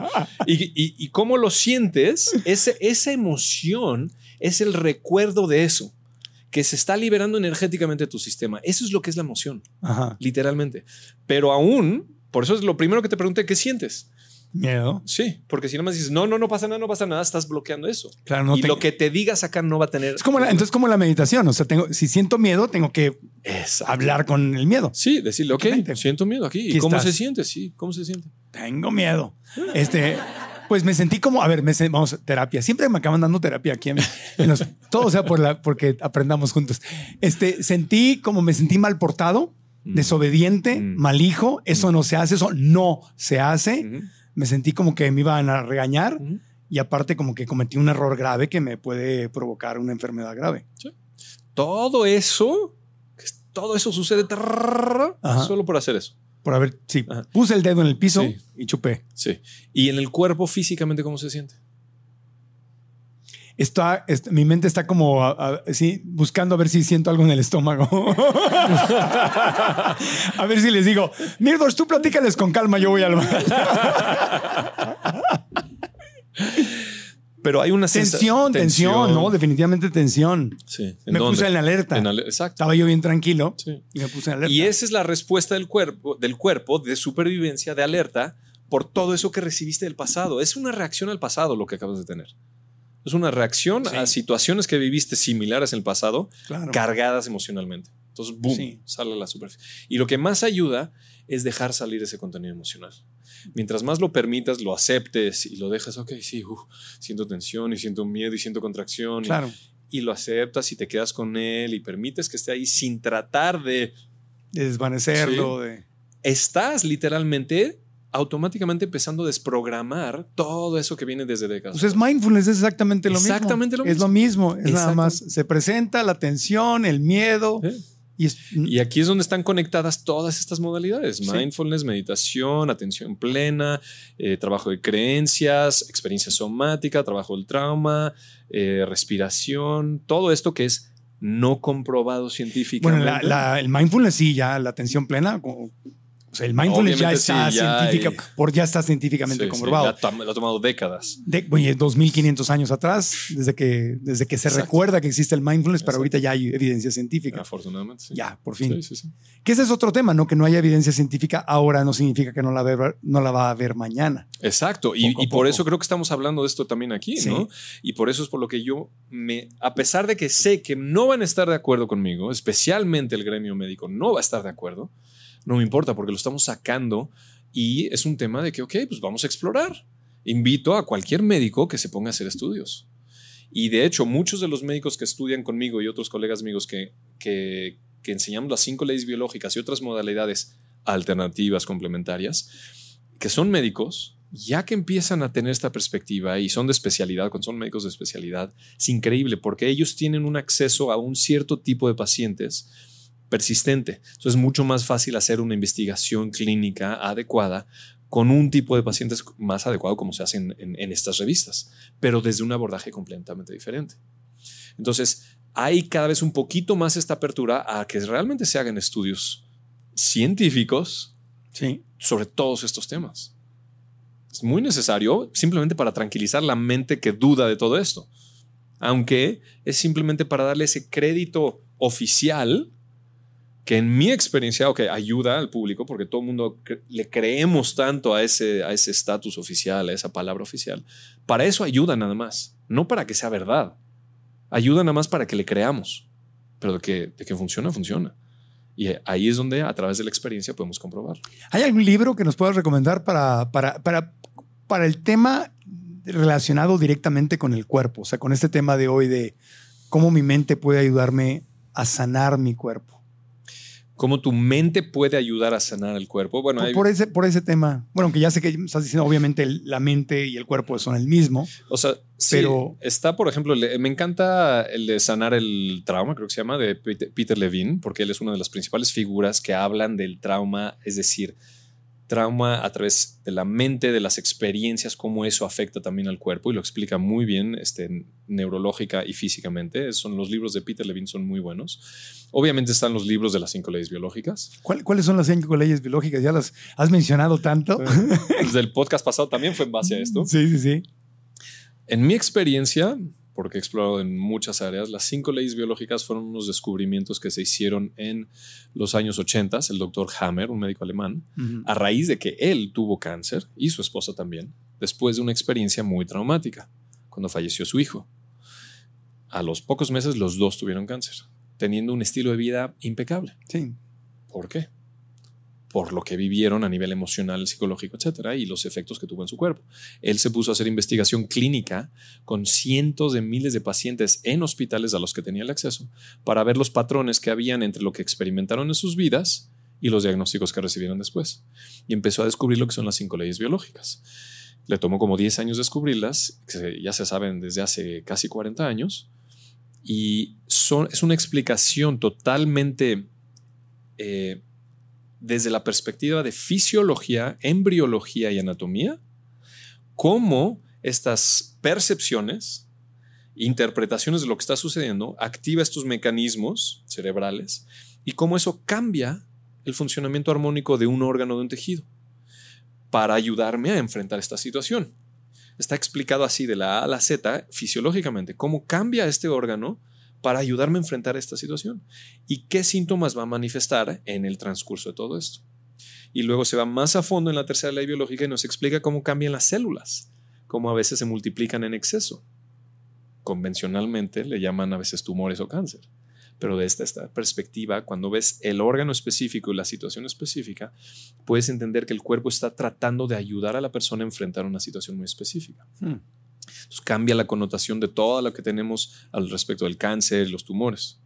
Y, y, y cómo lo sientes, ese, esa emoción es el recuerdo de eso, que se está liberando energéticamente tu sistema. Eso es lo que es la emoción, Ajá. literalmente. Pero aún, por eso es lo primero que te pregunté, ¿qué sientes? Miedo. Sí, porque si nada más dices, no, no, no pasa nada, no pasa nada, estás bloqueando eso. Claro, no y te- lo que te digas acá no va a tener... Es como la, entonces como la meditación, o sea, tengo, si siento miedo, tengo que hablar con el miedo. Sí, decirle, ok, siento miedo aquí. ¿Y cómo estás. se siente? Sí, ¿cómo se siente? Tengo miedo. Este, pues me sentí como, a ver, me, vamos, terapia. Siempre me acaban dando terapia aquí. En, en los- todo sea por la, porque aprendamos juntos. Este, sentí como me sentí mal portado, Mm. desobediente, Mm. mal hijo. Eso no se hace, eso no se hace. Me sentí como que me iban a regañar y aparte como que cometí un error grave que me puede provocar una enfermedad grave. Todo eso, todo eso sucede solo por hacer eso. Por haber, sí, Ajá. puse el dedo en el piso Sí. y chupé. Sí. Y en el cuerpo físicamente, ¿cómo se siente? Está, est- mi mente está como a- a- sí, buscando a ver si siento algo en el estómago. a ver si les digo, Mirdos, tú platícales con calma, yo voy al baño. Pero hay una sensa- tensión, tensión, no, definitivamente tensión. Sí. ¿En Me dónde? puse en alerta. En ale- Exacto. Estaba yo bien tranquilo Sí. y me puse en alerta. Y esa es la respuesta del cuerpo, del cuerpo de supervivencia, de alerta, por todo eso que recibiste del pasado. Es una reacción al pasado lo que acabas de tener. Es una reacción Sí. a situaciones que viviste similares en el pasado, claro. cargadas emocionalmente. Entonces, boom, sale a la superficie. Y lo que más ayuda es dejar salir ese contenido emocional. Mientras más lo permitas, lo aceptes y lo dejas, ok, sí, uf, siento tensión y siento miedo y siento contracción. Claro. Y, lo aceptas y te quedas con él y permites que esté ahí sin tratar de... De desvanecerlo, de. Estás literalmente automáticamente empezando a desprogramar todo eso que viene desde décadas. Pues es mindfulness, es exactamente lo mismo. Exactamente lo Es lo mismo. Es nada más. Se presenta la tensión, el miedo. ¿Eh? Y es, Y aquí es donde están conectadas todas estas modalidades. Sí. Mindfulness, meditación, atención plena, eh, trabajo de creencias, experiencia somática, trabajo del trauma, eh, respiración, todo esto que es no comprobado Bueno, científicamente. la- la- el mindfulness sí, ya la atención plena. como- o sea, el mindfulness ya está sí, ya científica, hay- por, ya está científicamente Sí, sí, comprobado. tom- la ha tomado décadas. De, oye, 2500 años atrás, desde que, desde que se Exacto. recuerda que existe el mindfulness, pero Exacto. ahorita ya hay evidencia científica. Afortunadamente. sí. Ya, por fin. Sí, sí, sí. Que ese es otro tema, ¿no? Que no haya evidencia científica ahora no significa que no la, ver- no la va a haber mañana. Exacto, y, y por eso creo que estamos hablando de esto también aquí, Sí. ¿no? Y por eso es por lo que yo me, a pesar de que sé que no van a estar de acuerdo conmigo, especialmente el gremio médico no va a estar de acuerdo, no me importa porque lo estamos sacando y es un tema de que, ok, pues vamos a explorar. Invito a cualquier médico que se ponga a hacer estudios. Y de hecho, muchos de los médicos que estudian conmigo y otros colegas amigos que, que, que enseñamos las cinco leyes biológicas y otras modalidades alternativas, complementarias, que son médicos, ya que empiezan a tener esta perspectiva y son de especialidad, cuando son médicos de especialidad, es increíble porque ellos tienen un acceso a un cierto tipo de pacientes persistente. Entonces es mucho más fácil hacer una investigación clínica adecuada con un tipo de pacientes más adecuado como se hace en, en estas revistas, pero desde un abordaje completamente diferente. Entonces, hay cada vez un poquito más esta apertura a que realmente se hagan estudios científicos sí. sobre todos estos temas. Es muy necesario simplemente para tranquilizar la mente que duda de todo esto. Aunque es simplemente para darle ese crédito oficial que en mi experiencia, ok, ayuda al público porque todo el mundo le creemos tanto a ese a ese estatus oficial, a esa palabra oficial. Para eso ayuda nada más, no para que sea verdad. Ayuda nada más para que le creamos, pero de que, de que funciona, funciona. Y ahí es donde a través de la experiencia podemos comprobar. ¿Hay algún libro que nos puedas recomendar para, para, para, para el tema relacionado directamente con el cuerpo? O sea, con este tema de hoy de cómo mi mente puede ayudarme a sanar mi cuerpo cómo tu mente puede ayudar a sanar el cuerpo. Bueno, por, ese, por ese tema. Bueno, aunque ya sé que estás diciendo, obviamente la mente y el cuerpo son el mismo. O sea, pero está, por ejemplo, me encanta el de sanar el trauma, creo que se llama, de Peter Levine, porque él es una de las principales figuras que hablan del trauma, es decir, trauma a través de la mente, de las experiencias, cómo eso afecta también al cuerpo y lo explica muy bien este, neurológica y físicamente. Son los libros de Peter Levine son muy buenos. Obviamente están los libros de las cinco leyes biológicas. ¿Cuáles son las cinco leyes biológicas? Ya las has mencionado tanto. Desde el podcast pasado también fue en base a esto. Sí, sí, sí. En mi experiencia, porque he explorado en muchas áreas. Las cinco leyes biológicas fueron unos descubrimientos que se hicieron en los años 80, el doctor Hammer, un médico alemán, a raíz de que él tuvo cáncer y su esposa también, después de una experiencia muy traumática, cuando falleció su hijo. A los pocos meses los dos tuvieron cáncer, teniendo un estilo de vida impecable. Sí. ¿Por qué? Por lo que vivieron a nivel emocional, psicológico, etcétera, y los efectos que tuvo en su cuerpo. Él se puso a hacer investigación clínica con cientos de miles de pacientes en hospitales a los que tenía el acceso para ver los patrones que habían entre lo que experimentaron en sus vidas y los diagnósticos que recibieron después. Y empezó a descubrir lo que son las cinco leyes biológicas. Le tomó como 10 años descubrirlas, que ya se saben desde hace casi 40 años, y son, es una explicación totalmente eh, desde la perspectiva de fisiología, embriología y anatomía, cómo estas percepciones, interpretaciones de lo que está sucediendo, activa estos mecanismos cerebrales y cómo eso cambia el funcionamiento armónico de un órgano de un tejido para ayudarme a enfrentar esta situación. Está explicado así de la A a la Z fisiológicamente, cómo cambia este órgano para ayudarme a enfrentar esta situación y qué síntomas va a manifestar en el transcurso de todo esto. Y luego se va más a fondo en la tercera ley biológica y nos explica cómo cambian las células, cómo a veces se multiplican en exceso. Convencionalmente le llaman a veces tumores o cáncer. Pero desde esta perspectiva, cuando ves el órgano específico y la situación específica, puedes entender que el cuerpo está tratando de ayudar a la persona a enfrentar una situación muy específica. Hmm cambia la connotación de todo lo que tenemos al respecto del cáncer los tumores.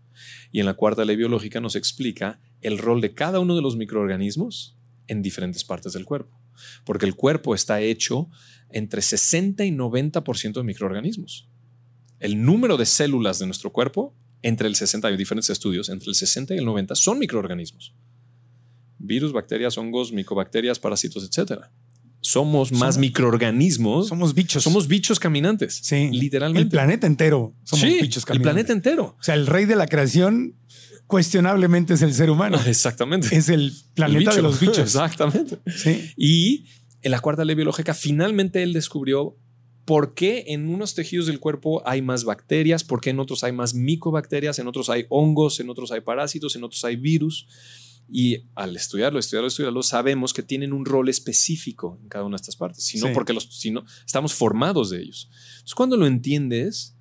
Y en la cuarta ley biológica nos explica el rol de cada uno de los microorganismos en diferentes partes del cuerpo. Porque el cuerpo está hecho entre 60 y 90% de microorganismos. El número de células de nuestro cuerpo, entre el 60, hay diferentes estudios, entre el 60 y el 90 son microorganismos. Virus, bacterias, hongos, micobacterias, parásitos, etcétera somos más microorganismos. Somos bichos. Somos bichos caminantes. Sí. Literalmente. El planeta entero. Somos bichos caminantes. El planeta entero. O sea, el rey de la creación cuestionablemente es el ser humano. Exactamente. Es el planeta de los bichos. Exactamente. Sí. Y en la cuarta ley biológica, finalmente él descubrió por qué en unos tejidos del cuerpo hay más bacterias, por qué en otros hay más micobacterias, en otros hay hongos, en otros hay parásitos, en otros hay virus. Y al estudiarlo, estudiarlo, estudiarlo, sabemos que tienen un rol específico en cada una de estas partes, sino porque los, sino, estamos formados de ellos. Entonces, cuando lo entiendes,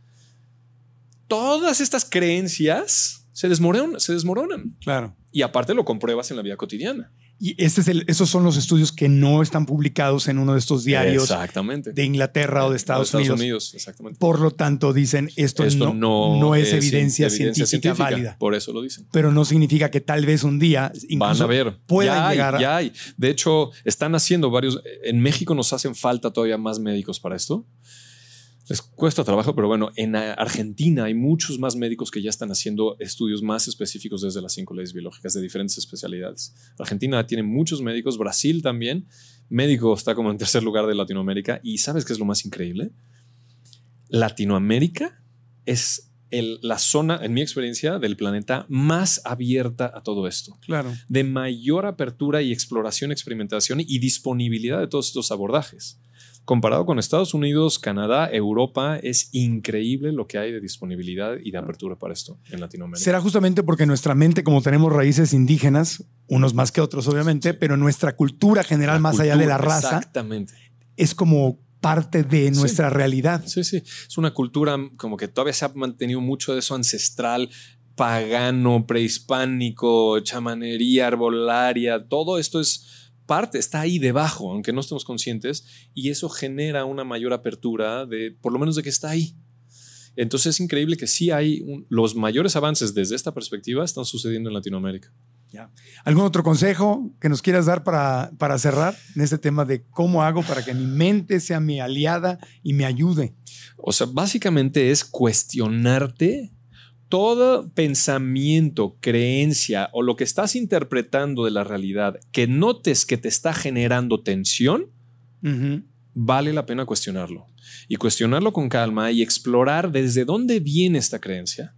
todas estas creencias se desmoronan, se desmoronan. Claro. Y aparte lo compruebas en la vida cotidiana. Y este es el, esos son los estudios que no están publicados en uno de estos diarios de Inglaterra o de Estados, Unidos. exactamente. Por lo tanto, dicen esto, no, no, es, evidencia, científica, válida. Por eso lo dicen. Pero no significa que tal vez un día van a ver. Puedan llegar. ya hay. De hecho, están haciendo varios. En México nos hacen falta todavía más médicos para esto. Les cuesta trabajo, pero bueno, en Argentina hay muchos más médicos que ya están haciendo estudios más específicos desde las cinco leyes biológicas de diferentes especialidades. Argentina tiene muchos médicos, Brasil también. Médico está como en tercer lugar de Latinoamérica. ¿Y sabes qué es lo más increíble? Latinoamérica es la zona, en mi experiencia, del planeta más abierta a todo esto. Claro. De mayor apertura y exploración, experimentación y disponibilidad de todos estos abordajes. Comparado con Estados Unidos, Canadá, Europa, es increíble lo que hay de disponibilidad y de apertura para esto en Latinoamérica. Será justamente porque nuestra mente, como tenemos raíces indígenas, unos más que otros obviamente, pero nuestra cultura general, más allá de la raza, exactamente. es como parte de nuestra realidad. Sí, sí. Es una cultura como que todavía se ha mantenido mucho de eso ancestral, pagano, prehispánico, chamanería, arbolaria. Todo esto es parte, está ahí debajo, aunque no estemos conscientes, y eso genera una mayor apertura de, por lo menos, de que está ahí. Entonces es increíble que sí hay los mayores avances desde esta perspectiva están sucediendo en Latinoamérica. ¿Algún otro consejo que nos quieras dar para, para cerrar en este tema de cómo hago para que mi mente sea mi aliada y me ayude? O sea, básicamente es cuestionarte todo pensamiento, creencia o lo que estás interpretando de la realidad que notes que te está generando tensión, vale la pena cuestionarlo. Y cuestionarlo con calma y explorar desde dónde viene esta creencia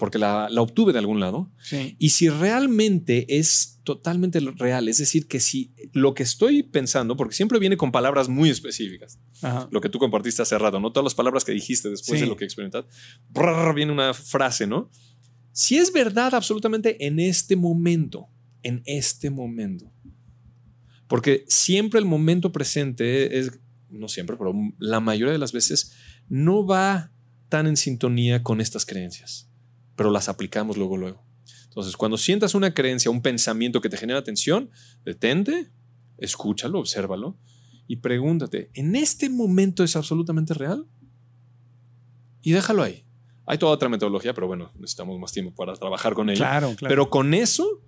porque la, obtuve de algún lado. Y si realmente es totalmente real, es decir, que si lo que estoy pensando, porque siempre viene con palabras muy específicas, lo que tú compartiste hace rato, no todas las palabras que dijiste después de lo que experimentas, viene una frase, ¿no? Si es verdad absolutamente en este momento, en este momento, porque siempre el momento presente es, no siempre, pero la mayoría de las veces no va tan en sintonía con estas creencias pero las aplicamos luego, luego. Entonces, cuando sientas una creencia, un pensamiento que te genera tensión, detente, escúchalo, obsérvalo y pregúntate, ¿en este momento es absolutamente real? Y déjalo ahí. Hay toda otra metodología, pero bueno, necesitamos más tiempo para trabajar con ella. Claro, claro. Pero con eso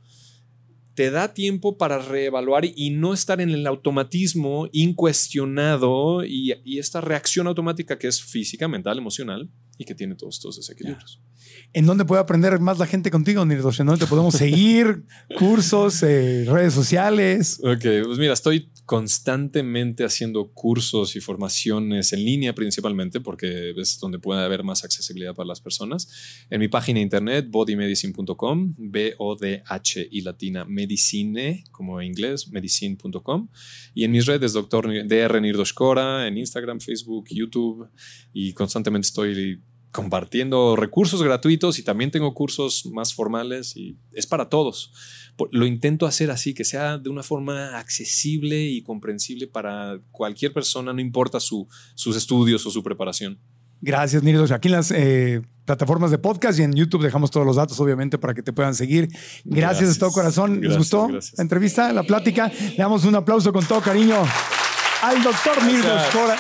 te da tiempo para reevaluar y no estar en el automatismo incuestionado y, y esta reacción automática que es física, mental, emocional y que tiene todos estos desequilibrios. ¿En dónde puede aprender más la gente contigo, Nirdos? ¿En dónde te podemos seguir? ¿Cursos, eh, redes sociales? Ok, pues mira, estoy constantemente haciendo cursos y formaciones en línea principalmente porque es donde puede haber más accesibilidad para las personas. En mi página internet, bodymedicine.com, B-O-D-H y latina medicine, como inglés, medicine.com. Y en mis redes, doctor DR Nirdos Cora, en Instagram, Facebook, YouTube. Y constantemente estoy compartiendo recursos gratuitos y también tengo cursos más formales y es para todos. Lo intento hacer así, que sea de una forma accesible y comprensible para cualquier persona, no importa sus estudios o su preparación. Gracias, Niridos. Aquí en las eh, plataformas de podcast y en YouTube dejamos todos los datos, obviamente, para que te puedan seguir. Gracias, de todo corazón. ¿Les gustó la entrevista, la plática? Le damos un aplauso con todo cariño al doctor Niridos Cora.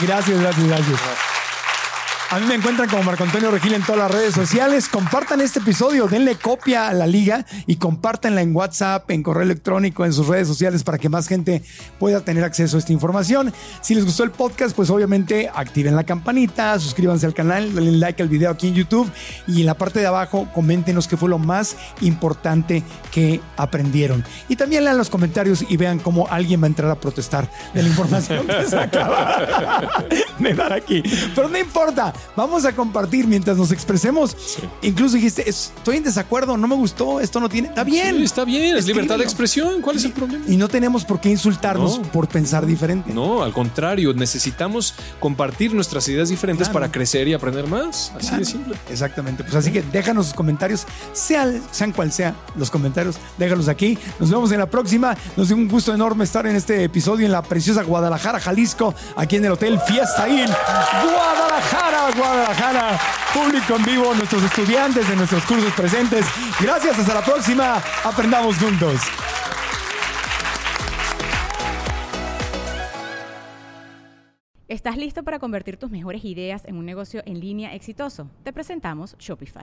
Gracias, gracias, gracias. A mí me encuentran como Marco Antonio Regil en todas las redes sociales. Compartan este episodio, denle copia a la liga y compártanla en WhatsApp, en correo electrónico, en sus redes sociales para que más gente pueda tener acceso a esta información. Si les gustó el podcast, pues obviamente activen la campanita, suscríbanse al canal, denle like al video aquí en YouTube y en la parte de abajo coméntenos qué fue lo más importante que aprendieron. Y también lean los comentarios y vean cómo alguien va a entrar a protestar de la información que se acaba de dar aquí. Pero no importa, vamos a compartir mientras nos expresemos. Incluso dijiste, estoy en desacuerdo, no me gustó, esto no tiene. Está bien. está bien, es libertad de expresión. ¿Cuál es el problema? Y no tenemos por qué insultarnos por pensar diferente. No, al contrario, necesitamos compartir nuestras ideas diferentes para crecer y aprender más. Así de simple. Exactamente. Pues así que déjanos sus comentarios, sean, sean cual sea los comentarios, déjalos aquí. Nos vemos en la próxima. Nos dio un gusto enorme estar en este episodio en la preciosa Guadalajara, Jalisco, aquí en el Hotel Fiesta Inn. Guadalajara. Guadalajara, público en vivo, nuestros estudiantes de nuestros cursos presentes. Gracias, hasta la próxima. Aprendamos juntos. ¿Estás listo para convertir tus mejores ideas en un negocio en línea exitoso? Te presentamos Shopify.